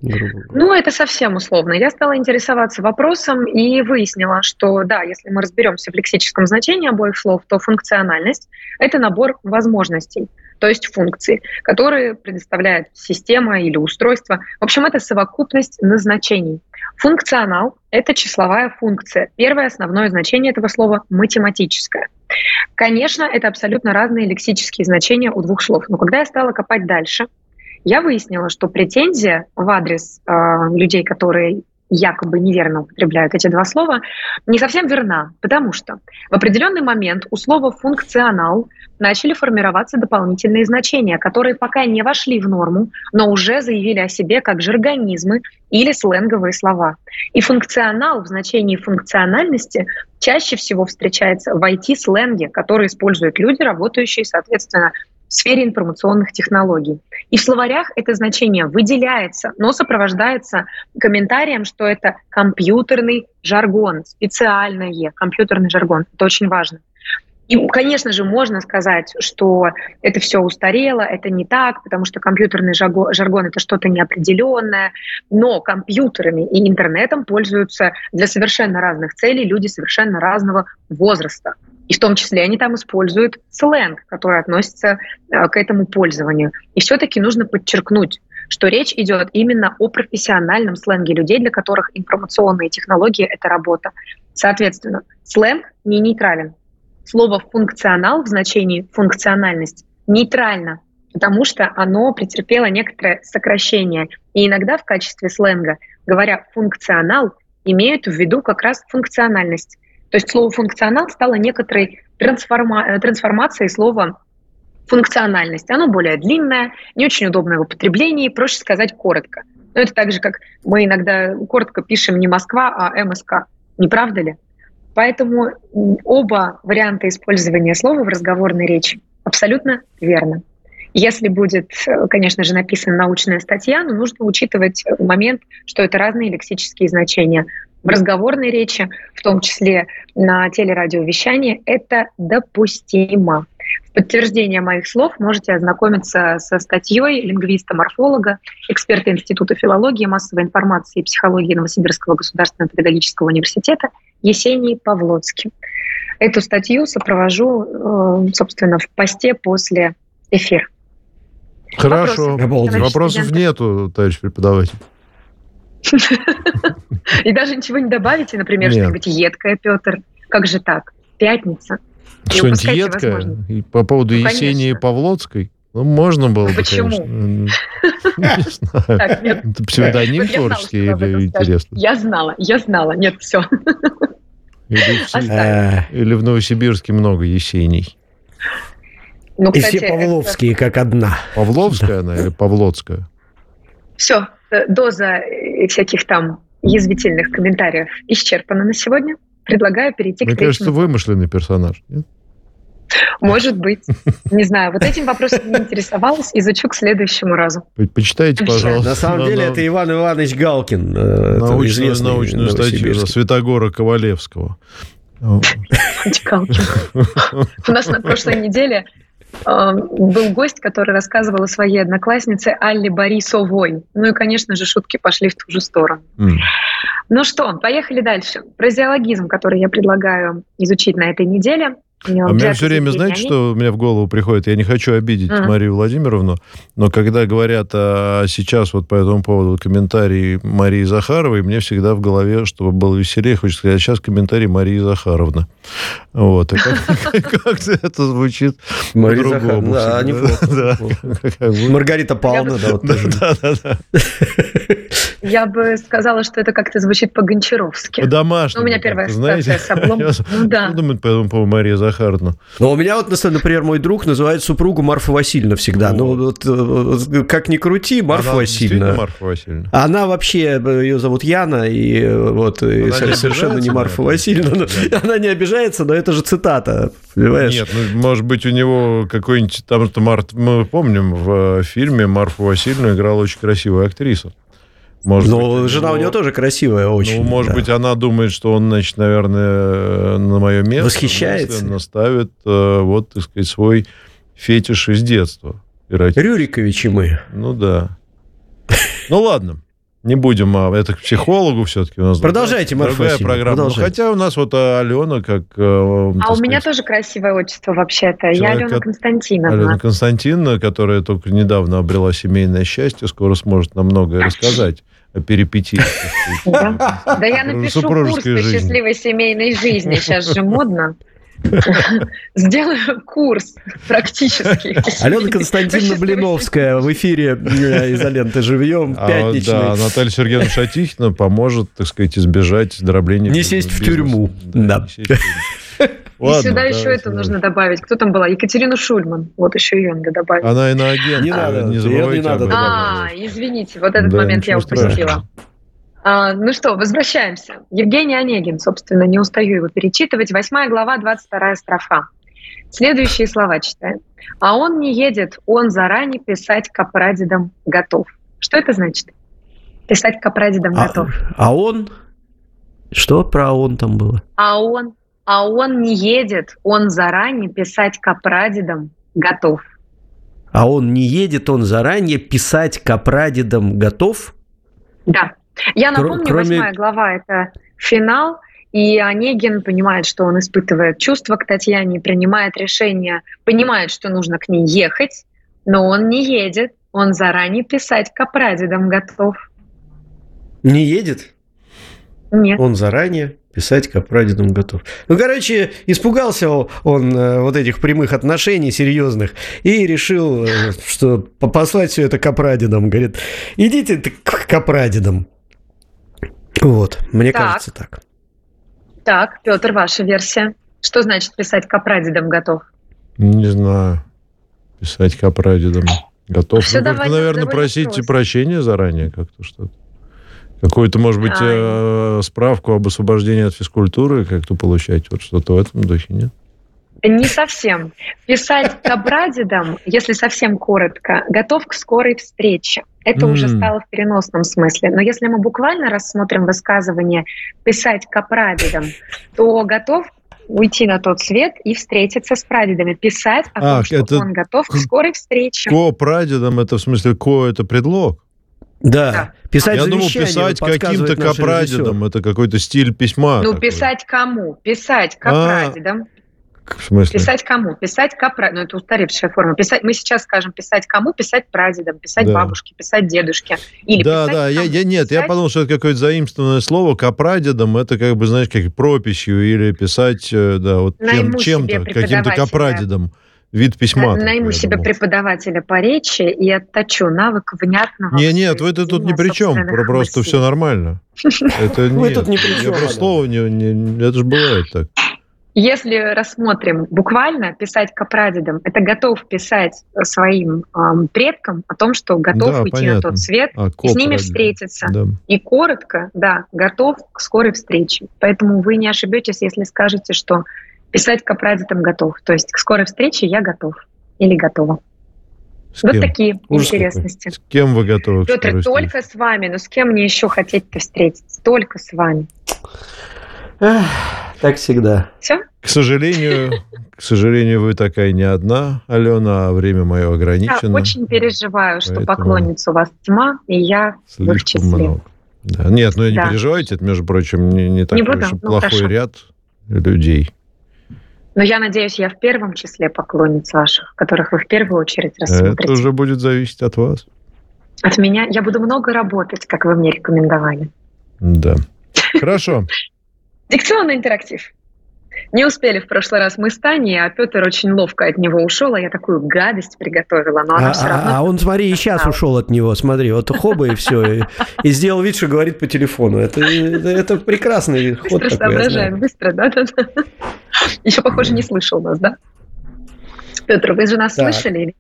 Ну, это совсем условно. Я стала интересоваться вопросом и выяснила, что да, если мы разберемся в лексическом значении обоих слов, то функциональность — это набор возможностей, то есть функций, которые предоставляет система или устройство. В общем, это совокупность назначений. Функционал — это числовая функция. Первое основное значение этого слова — математическое. Конечно, это абсолютно разные лексические значения у двух слов. Но когда я стала копать дальше — я выяснила, что претензия в адрес э, людей, которые якобы неверно употребляют эти два слова, не совсем верна, потому что в определенный момент у слова «функционал» начали формироваться дополнительные значения, которые пока не вошли в норму, но уже заявили о себе как жаргонизмы или сленговые слова. И функционал в значении функциональности чаще всего встречается в IT-сленге, который используют люди, работающие, соответственно, в сфере информационных технологий. И в словарях это значение выделяется, но сопровождается комментарием, что это компьютерный жаргон, специальное компьютерный жаргон. Это очень важно. И, конечно же, можно сказать, что это все устарело, это не так, потому что компьютерный жаргон — это что-то неопределенное, но компьютерами и интернетом пользуются для совершенно разных целей люди совершенно разного возраста. И в том числе они там используют сленг, который относится э, к этому пользованию. И все-таки нужно подчеркнуть, что речь идет именно о профессиональном сленге людей, для которых информационные технологии — это работа. Соответственно, сленг не нейтрален. Слово «функционал» в значении «функциональность» нейтрально, потому что оно претерпело некоторое сокращение. И иногда в качестве сленга, говоря «функционал», имеют в виду как раз функциональность. То есть слово «функционал» стало некоторой трансформа- э, трансформацией слова функциональность. Оно более длинное, не очень удобное в употреблении, проще сказать коротко. Но это так же, как мы иногда коротко пишем не Москва, а МСК. Не правда ли? Поэтому оба варианта использования слова в разговорной речи абсолютно верно. Если будет, конечно же, написана научная статья, но нужно учитывать момент, что это разные лексические значения. В разговорной речи, в том числе на телерадиовещании, это допустимо. В подтверждение моих слов можете ознакомиться со статьей лингвиста-морфолога, эксперта Института филологии, массовой информации и психологии Новосибирского государственного педагогического университета Есении Павлоцки. Эту статью сопровожу, э, собственно, в посте после эфира. Хорошо. Вопросы, Вопросов нету, товарищ преподаватель. И даже ничего не добавите, например, что-нибудь едкое, Петр. Как же так? Пятница. Что-нибудь едкое? По поводу ну, Есении Павлоцкой? Ну, можно было бы, Почему? Не знаю. Это псевдоним творческий или интересно? Я знала, я знала. Нет, все. Или в Новосибирске много Есений. Ну, И все Павловские, как одна. Павловская она или Павлоцкая? Все, доза э, всяких там язвительных комментариев исчерпана на сегодня. Предлагаю перейти Мне к Мне кажется, вымышленный персонаж. Нет? Может быть. Не знаю. Вот этим вопросом не интересовалась. Изучу к следующему разу. Почитайте, пожалуйста. На самом деле, это Иван Иванович Галкин. Э, научную, научную статью Святогора Ковалевского. У нас на прошлой неделе был гость, который рассказывал о своей однокласснице Алле Борисовой. Ну и, конечно же, шутки пошли в ту же сторону. Mm. Ну что, поехали дальше. Фразеологизм, который я предлагаю изучить на этой неделе – а мне все время, знаете, они... что у меня в голову приходит? Я не хочу обидеть mm. Марию Владимировну, но когда говорят а сейчас вот по этому поводу комментарии Марии Захаровой, мне всегда в голове, чтобы было веселее, хочется сказать, а сейчас комментарий Марии Захаровны. Вот. как это звучит Мария по-другому. Да, неплохо. Маргарита Павловна, да, вот тоже. Да, да, да. Я бы сказала, что это как-то звучит по-гончаровски. По-домашнему. У меня первая ассоциация с облом. Ну да. думает по этому Мария Захаровна? Ну, у меня вот, например, мой друг называет супругу Марфа Васильевна всегда. Ну, вот, как ни крути, Марфа Васильевна. Марфа Васильевна. Она вообще, ее зовут Яна, и вот и совершенно не Марфа Васильевна. Она не обижается, но это же цитата, понимаешь? Нет, ну, может быть, у него какой-нибудь... Там что Март, мы помним, в фильме Марфу Васильевну играла очень красивая актриса. Может Но быть, жена него... у него тоже красивая очень. Ну, может да. быть, она думает, что он, значит, наверное, на мое место. Восхищается. Ставит, э, вот, так сказать, свой фетиш из детства. Рюриковичи мы. Ну, да. Ну, ладно. Не будем, а это к психологу все-таки у нас. Продолжайте, Марфа Другая программа. Ну, продолжайте. хотя у нас вот а, Алена как... Э, а сказать, у меня тоже красивое отчество вообще-то. Я Алена Константиновна. Алена Константиновна, которая только недавно обрела семейное счастье, скоро сможет нам многое рассказать о перипетиях. Да я напишу курс по счастливой семейной жизни. Сейчас же модно. Сделаю курс практически. Алена Константиновна Блиновская в эфире э, изоленты «Живьем», а пятничный. Да, Наталья Сергеевна Шатихина поможет, так сказать, избежать дробления. Не сесть в тюрьму. Да. Ладно, И сюда еще это нужно добавить. Кто там была? Екатерина Шульман. Вот еще ее надо добавить. Она иноагент. Не надо, не забывайте не надо. А, извините, вот этот момент я упустила. А, ну что, возвращаемся. Евгений Онегин, собственно, не устаю его перечитывать. Восьмая глава, 22 строфа. Следующие слова читаем. А он не едет, он заранее писать к прадедам готов. Что это значит? Писать к прадедам а, готов. А он? Что про он там было? А он, а он не едет, он заранее писать к прадедам готов. А он не едет, он заранее писать к прадедам готов? Да. Я напомню, Кроме... глава – это финал, и Онегин понимает, что он испытывает чувства к Татьяне, принимает решение, понимает, что нужно к ней ехать, но он не едет, он заранее писать к прадедам готов. Не едет? Нет. Он заранее писать к прадедам готов. Ну, короче, испугался он э, вот этих прямых отношений серьезных и решил, э, что послать все это к прадедам. Говорит, идите к прадедам. Вот, мне так. кажется так. Так, Петр, ваша версия. Что значит писать к прадедам готов? Не знаю. Писать к прадедам готов. Все, ну, давайте, наверное, просите вопрос. прощения заранее как-то что-то. Какую-то, может быть, а... справку об освобождении от физкультуры как-то получать. Вот что-то в этом духе, нет? Не совсем. Писать к прадедам, если совсем коротко, готов к скорой встрече. Это mm. уже стало в переносном смысле. Но если мы буквально рассмотрим высказывание «писать к прадедам», то готов уйти на тот свет и встретиться с прадедами. Писать о том, а, что это... он готов к скорой встрече. Ко прадедам, это в смысле ко это предлог? Да. да. Писать Я думал, писать каким-то капрадедам. Это какой-то стиль письма. Ну, такой. писать кому? Писать капрадедам. А, в смысле? Писать кому? Писать как Ну, это устаревшая форма. Писать, мы сейчас скажем писать кому? Писать прадедам, писать да. бабушке, писать дедушке. Или да, да, я, я нет, писать... я подумал, что это какое-то заимствованное слово. Капрадедам это как бы, знаешь, как прописью или писать, э, да, вот кем, чем-то, каким-то капрадедом. Вид письма. Найму себе думал. преподавателя по речи и отточу навык внятного. Не, нет, вы это тут ни при чем, просто все нормально. Это нет. тут ни при чем. Я просто слово не, это же бывает так. Если рассмотрим буквально, писать к прадедам, это готов писать своим эм, предкам о том, что готов да, уйти понятно. на тот свет а, и с ними встретиться. Да. И коротко, да, готов к скорой встрече. Поэтому вы не ошибетесь, если скажете, что писать к прадедам готов. То есть к скорой встрече я готов или готова. С вот кем? такие Ужас интересности. Какой. С кем вы готовы? Петр, только с вами. Но с кем мне еще хотеть-то встретиться? Только с вами. Эх, так всегда. Все? К сожалению, к сожалению, вы такая не одна, Алена, а время мое ограничено. Я очень переживаю, что поклонниц у вас тьма, и я в числе. Много. Да. Нет, ну не да. переживайте, это, между прочим, не, не такой уж ну, плохой хорошо. ряд людей. Но я надеюсь, я в первом числе поклонниц ваших, которых вы в первую очередь рассмотрите. Это уже будет зависеть от вас. От меня. Я буду много работать, как вы мне рекомендовали. Да. Хорошо. Дикционный интерактив. Не успели в прошлый раз мы с Таней, а Петр очень ловко от него ушел, а я такую гадость приготовила, но она а, все равно... А он, смотри, и сейчас ушел от него, смотри, вот хоба и все, и, сделал вид, что говорит по телефону. Это, это, прекрасный быстро ход такой. соображаем, быстро, да-да-да. Еще, похоже, не слышал нас, да? Петр, вы же нас слышали или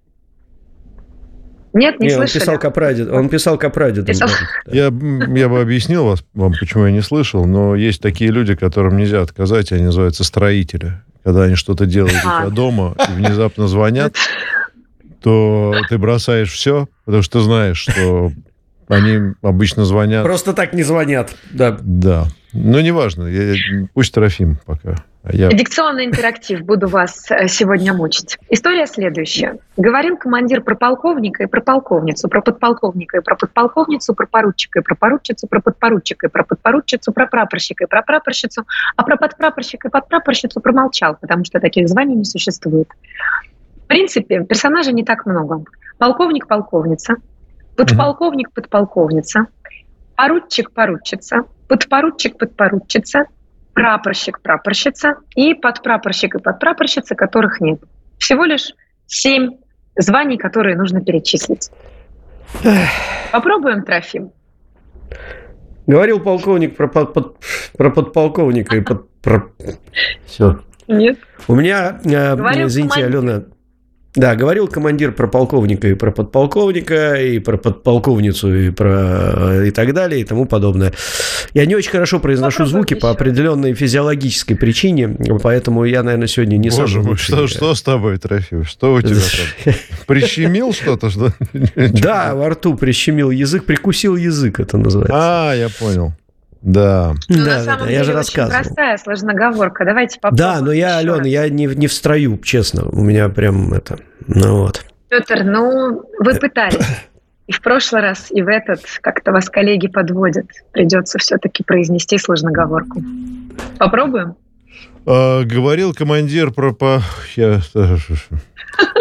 нет, не, не слышали. Он писал Капрадид. Он писал Капрадид. Писал... Я, я бы объяснил вас, вам, почему я не слышал, но есть такие люди, которым нельзя отказать, они называются строители. Когда они что-то делают у тебя дома и внезапно звонят, то ты бросаешь все, потому что ты знаешь, что они обычно звонят. Просто так не звонят, да. Да. Ну, неважно. Я, пусть Трофим пока. А я... Дикционный интерактив. Буду вас э, сегодня мучить. История следующая. Говорил командир про полковника и про полковницу, про подполковника и про подполковницу, про поручика и про поручицу, про подпоручика и про подпоручицу, про прапорщика и про прапорщицу, а про подпрапорщика и подпрапорщицу промолчал, потому что таких званий не существует. В принципе, персонажей не так много. Полковник, полковница, подполковник, подполковница, поручик, поручица, подпоручик, подпоручица, прапорщик, прапорщица и подпрапорщик и подпрапорщица, которых нет. Всего лишь семь званий, которые нужно перечислить. Попробуем, Трофим. Говорил полковник про, под, про подполковника и под... Про... Все. Нет. У меня, э, Говорил извините, командир. Алена, да, говорил командир про полковника и про подполковника, и про подполковницу, и про и так далее, и тому подобное. Я не очень хорошо произношу Попробуй звуки еще. по определенной физиологической причине, поэтому я, наверное, сегодня не Боже мой, что, что с тобой, Трофим? Что у тебя там? Прищемил что-то? Что? Да, во рту прищемил язык, прикусил язык, это называется. А, я понял. Да. Ну, да, на самом да, деле, я же рассказывал. простая сложноговорка. Давайте попробуем. Да, но я, Алена, я не, не в строю, честно. У меня прям это, ну вот. Петр, ну, вы пытались. И в прошлый раз, и в этот как-то вас коллеги подводят. Придется все-таки произнести сложноговорку. Попробуем? А, говорил командир про... По... Я...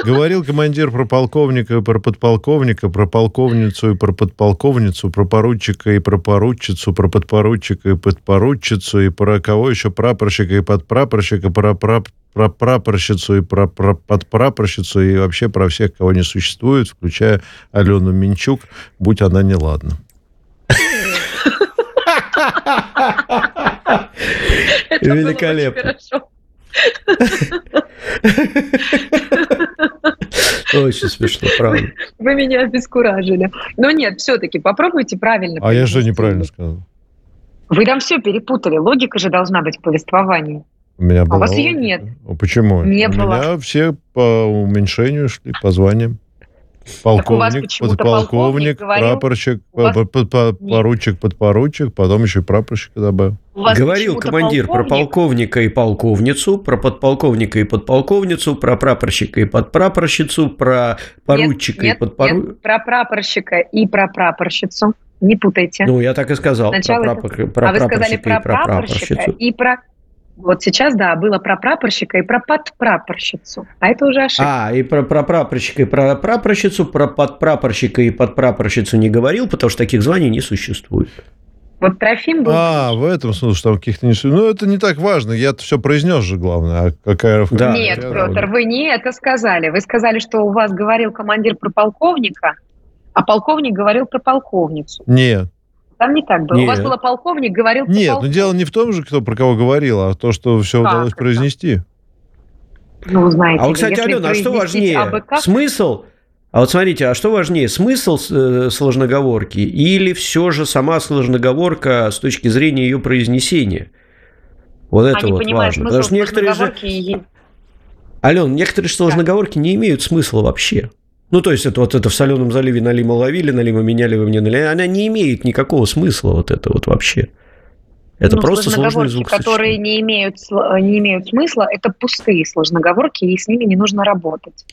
Говорил командир про полковника про подполковника, про полковницу и про подполковницу, про поручика и про поручицу, про подпоручика и подпоручицу, и про кого еще прапорщика и подпрапорщика, про, про, про прапорщицу и про, про подпрапорщицу, и вообще про всех, кого не существует, включая Алену Минчук, будь она неладна. Великолепно. Очень смешно, правда. Вы меня обескуражили. Но нет, все-таки попробуйте правильно. А я же неправильно сказал. Вы там все перепутали. Логика же должна быть в повествовании. У меня была. А у вас ее нет. Почему? Не у было. меня все по уменьшению шли, по званиям. Полковник, подполковник, прапорщик, вас... поручик, подпоручик, потом еще и прапорщика добавил. Говорил командир полковник? про полковника и полковницу, про подполковника и подполковницу, про прапорщика и подпрапорщицу, про поручика нет, и подпоручика. Про прапорщика и про прапорщицу. Не путайте. Ну, я так и сказал. Сначала про, это... про а вы сказали про прапорщика и про вот сейчас, да, было про прапорщика и про подпрапорщицу. А это уже ошибка. А, и про, про прапорщика и про прапорщицу, про подпрапорщика и подпрапорщицу не говорил, потому что таких званий не существует. Вот Трофим был... А, в этом смысле, что там каких-то не... Ну, это не так важно. Я все произнес же, главное. А какая... Да. Нет, Петр, вы не это сказали. Вы сказали, что у вас говорил командир про полковника, а полковник говорил про полковницу. Нет. Там не так было. Нет. У вас было полковник, говорил Нет, но дело не в том же, кто про кого говорил, а то, что все как удалось это? произнести. Ну, знаете, а вот, кстати, Алена, а что важнее? АБК... Смысл? А вот смотрите, а что важнее, смысл э, сложноговорки или все же сама сложноговорка с точки зрения ее произнесения? Вот это а вот важно. Потому что некоторые же... И... Ален, некоторые сложноговорки не имеют смысла вообще. Ну, то есть, это вот это в соленом заливе налима ловили, налима меняли, вы мне налили. Она не имеет никакого смысла вот это вот вообще. Это ну, просто сложный звук. которые не имеют, не имеют смысла, это пустые сложноговорки, и с ними не нужно работать.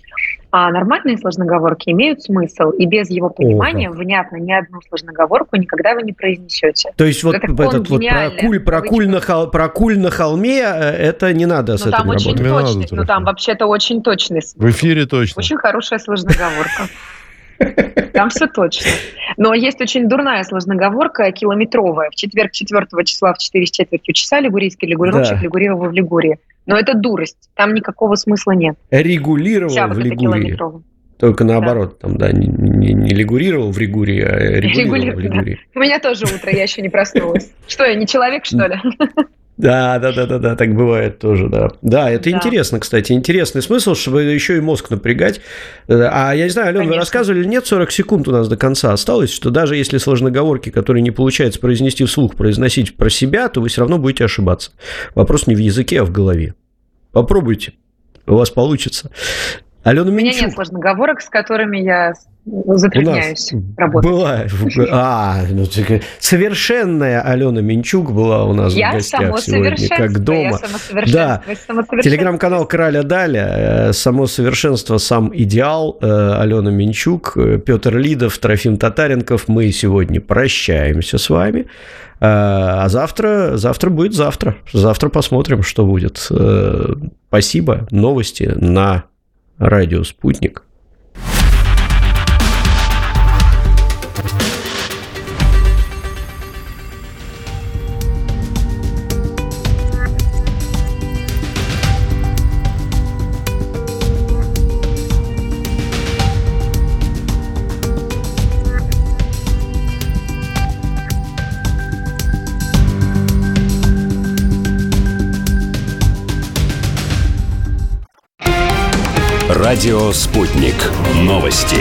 А нормальные сложноговорки имеют смысл, и без его понимания, О, внятно, ни одну сложноговорку никогда вы не произнесете. То есть вот, вот этот вот про куль, про, куль на хол, про куль на холме, э, это не надо ну, с этим работать. Очень точный, ну там вообще-то очень точный. В эфире точно. Очень хорошая сложноговорка. Там все точно. Но есть очень дурная сложноговорка, километровая. В четверг 4 числа в 4 с четвертью часа лигурийский лигурировщик да. лигурировал в Лигурии. Но это дурость. Там никакого смысла нет. Регулировал Вся в Лигурии. Только наоборот, да. там, да, не, не, не лигурировал в Ригурии, а регулировал в Лигурии. Да. У меня тоже утро, я еще не проснулась. Что, я не человек, что ли? Да, да, да, да, да, так бывает тоже, да. Да, это да. интересно, кстати, интересный смысл, чтобы еще и мозг напрягать. А я не знаю, Алена, вы рассказывали, нет, 40 секунд у нас до конца осталось, что даже если сложноговорки, которые не получается произнести вслух, произносить про себя, то вы все равно будете ошибаться. Вопрос не в языке, а в голове. Попробуйте, у вас получится. Алена Минчук. У меня нет сложноговорок, с которыми я затрудняюсь работать. Была, а, ну, совершенная Алена Минчук была у нас я в гостях сегодня, как дома. Я да, телеграм-канал Краля Даля, э, само совершенство, сам идеал, э, Алена Минчук, э, Петр Лидов, Трофим Татаренков. Мы сегодня прощаемся с вами. А завтра, завтра будет завтра. Завтра посмотрим, что будет. Спасибо. Новости на радио «Спутник». Радио «Спутник». Новости.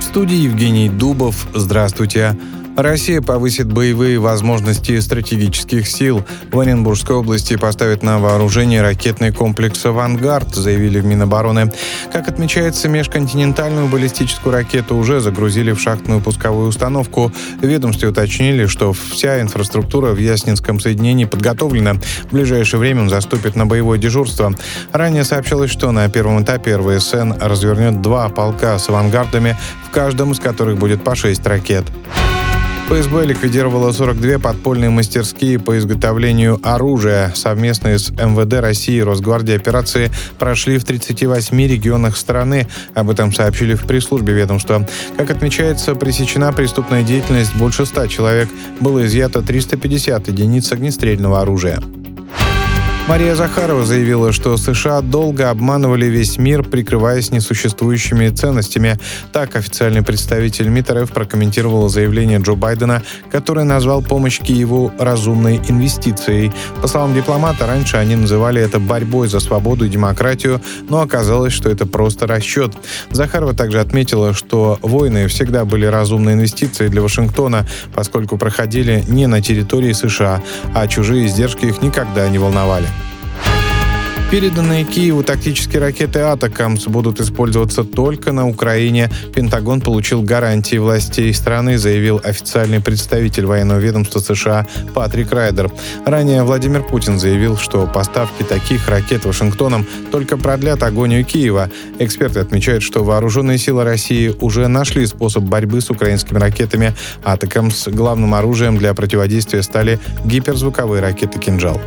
В студии Евгений Дубов. Здравствуйте. Россия повысит боевые возможности стратегических сил. В Оренбургской области поставит на вооружение ракетный комплекс «Авангард», заявили в Минобороны. Как отмечается, межконтинентальную баллистическую ракету уже загрузили в шахтную пусковую установку. В ведомстве уточнили, что вся инфраструктура в Яснинском соединении подготовлена. В ближайшее время он заступит на боевое дежурство. Ранее сообщалось, что на первом этапе РВСН развернет два полка с авангардами, в каждом из которых будет по шесть ракет. ФСБ ликвидировала 42 подпольные мастерские по изготовлению оружия. Совместные с МВД России и Росгвардией операции прошли в 38 регионах страны. Об этом сообщили в пресс-службе ведомства. Как отмечается, пресечена преступная деятельность больше 100 человек. Было изъято 350 единиц огнестрельного оружия. Мария Захарова заявила, что США долго обманывали весь мир, прикрываясь несуществующими ценностями. Так официальный представитель МИД РФ прокомментировала заявление Джо Байдена, который назвал помощь Киеву разумной инвестицией. По словам дипломата, раньше они называли это борьбой за свободу и демократию, но оказалось, что это просто расчет. Захарова также отметила, что войны всегда были разумной инвестицией для Вашингтона, поскольку проходили не на территории США, а чужие издержки их никогда не волновали. Переданные Киеву тактические ракеты «Атакамс» будут использоваться только на Украине. Пентагон получил гарантии властей страны, заявил официальный представитель военного ведомства США Патрик Райдер. Ранее Владимир Путин заявил, что поставки таких ракет Вашингтоном только продлят агонию Киева. Эксперты отмечают, что вооруженные силы России уже нашли способ борьбы с украинскими ракетами «Атакамс». Главным оружием для противодействия стали гиперзвуковые ракеты «Кинжал».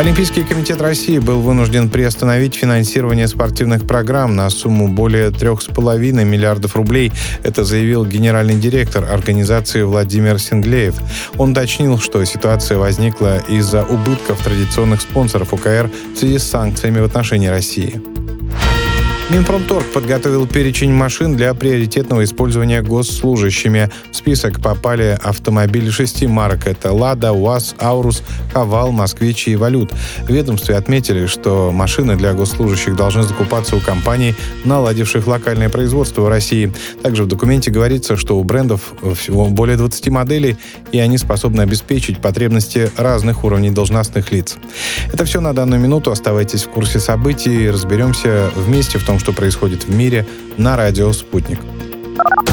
Олимпийский комитет России был вынужден приостановить финансирование спортивных программ на сумму более 3,5 миллиардов рублей. Это заявил генеральный директор организации Владимир Синглеев. Он уточнил, что ситуация возникла из-за убытков традиционных спонсоров УКР в связи с санкциями в отношении России. Минпромторг подготовил перечень машин для приоритетного использования госслужащими. В список попали автомобили шести марок. Это «Лада», «УАЗ», «Аурус», «Хавал», «Москвич» и «Валют». В ведомстве отметили, что машины для госслужащих должны закупаться у компаний, наладивших локальное производство в России. Также в документе говорится, что у брендов всего более 20 моделей, и они способны обеспечить потребности разных уровней должностных лиц. Это все на данную минуту. Оставайтесь в курсе событий. Разберемся вместе в том, что происходит в мире на радио «Спутник».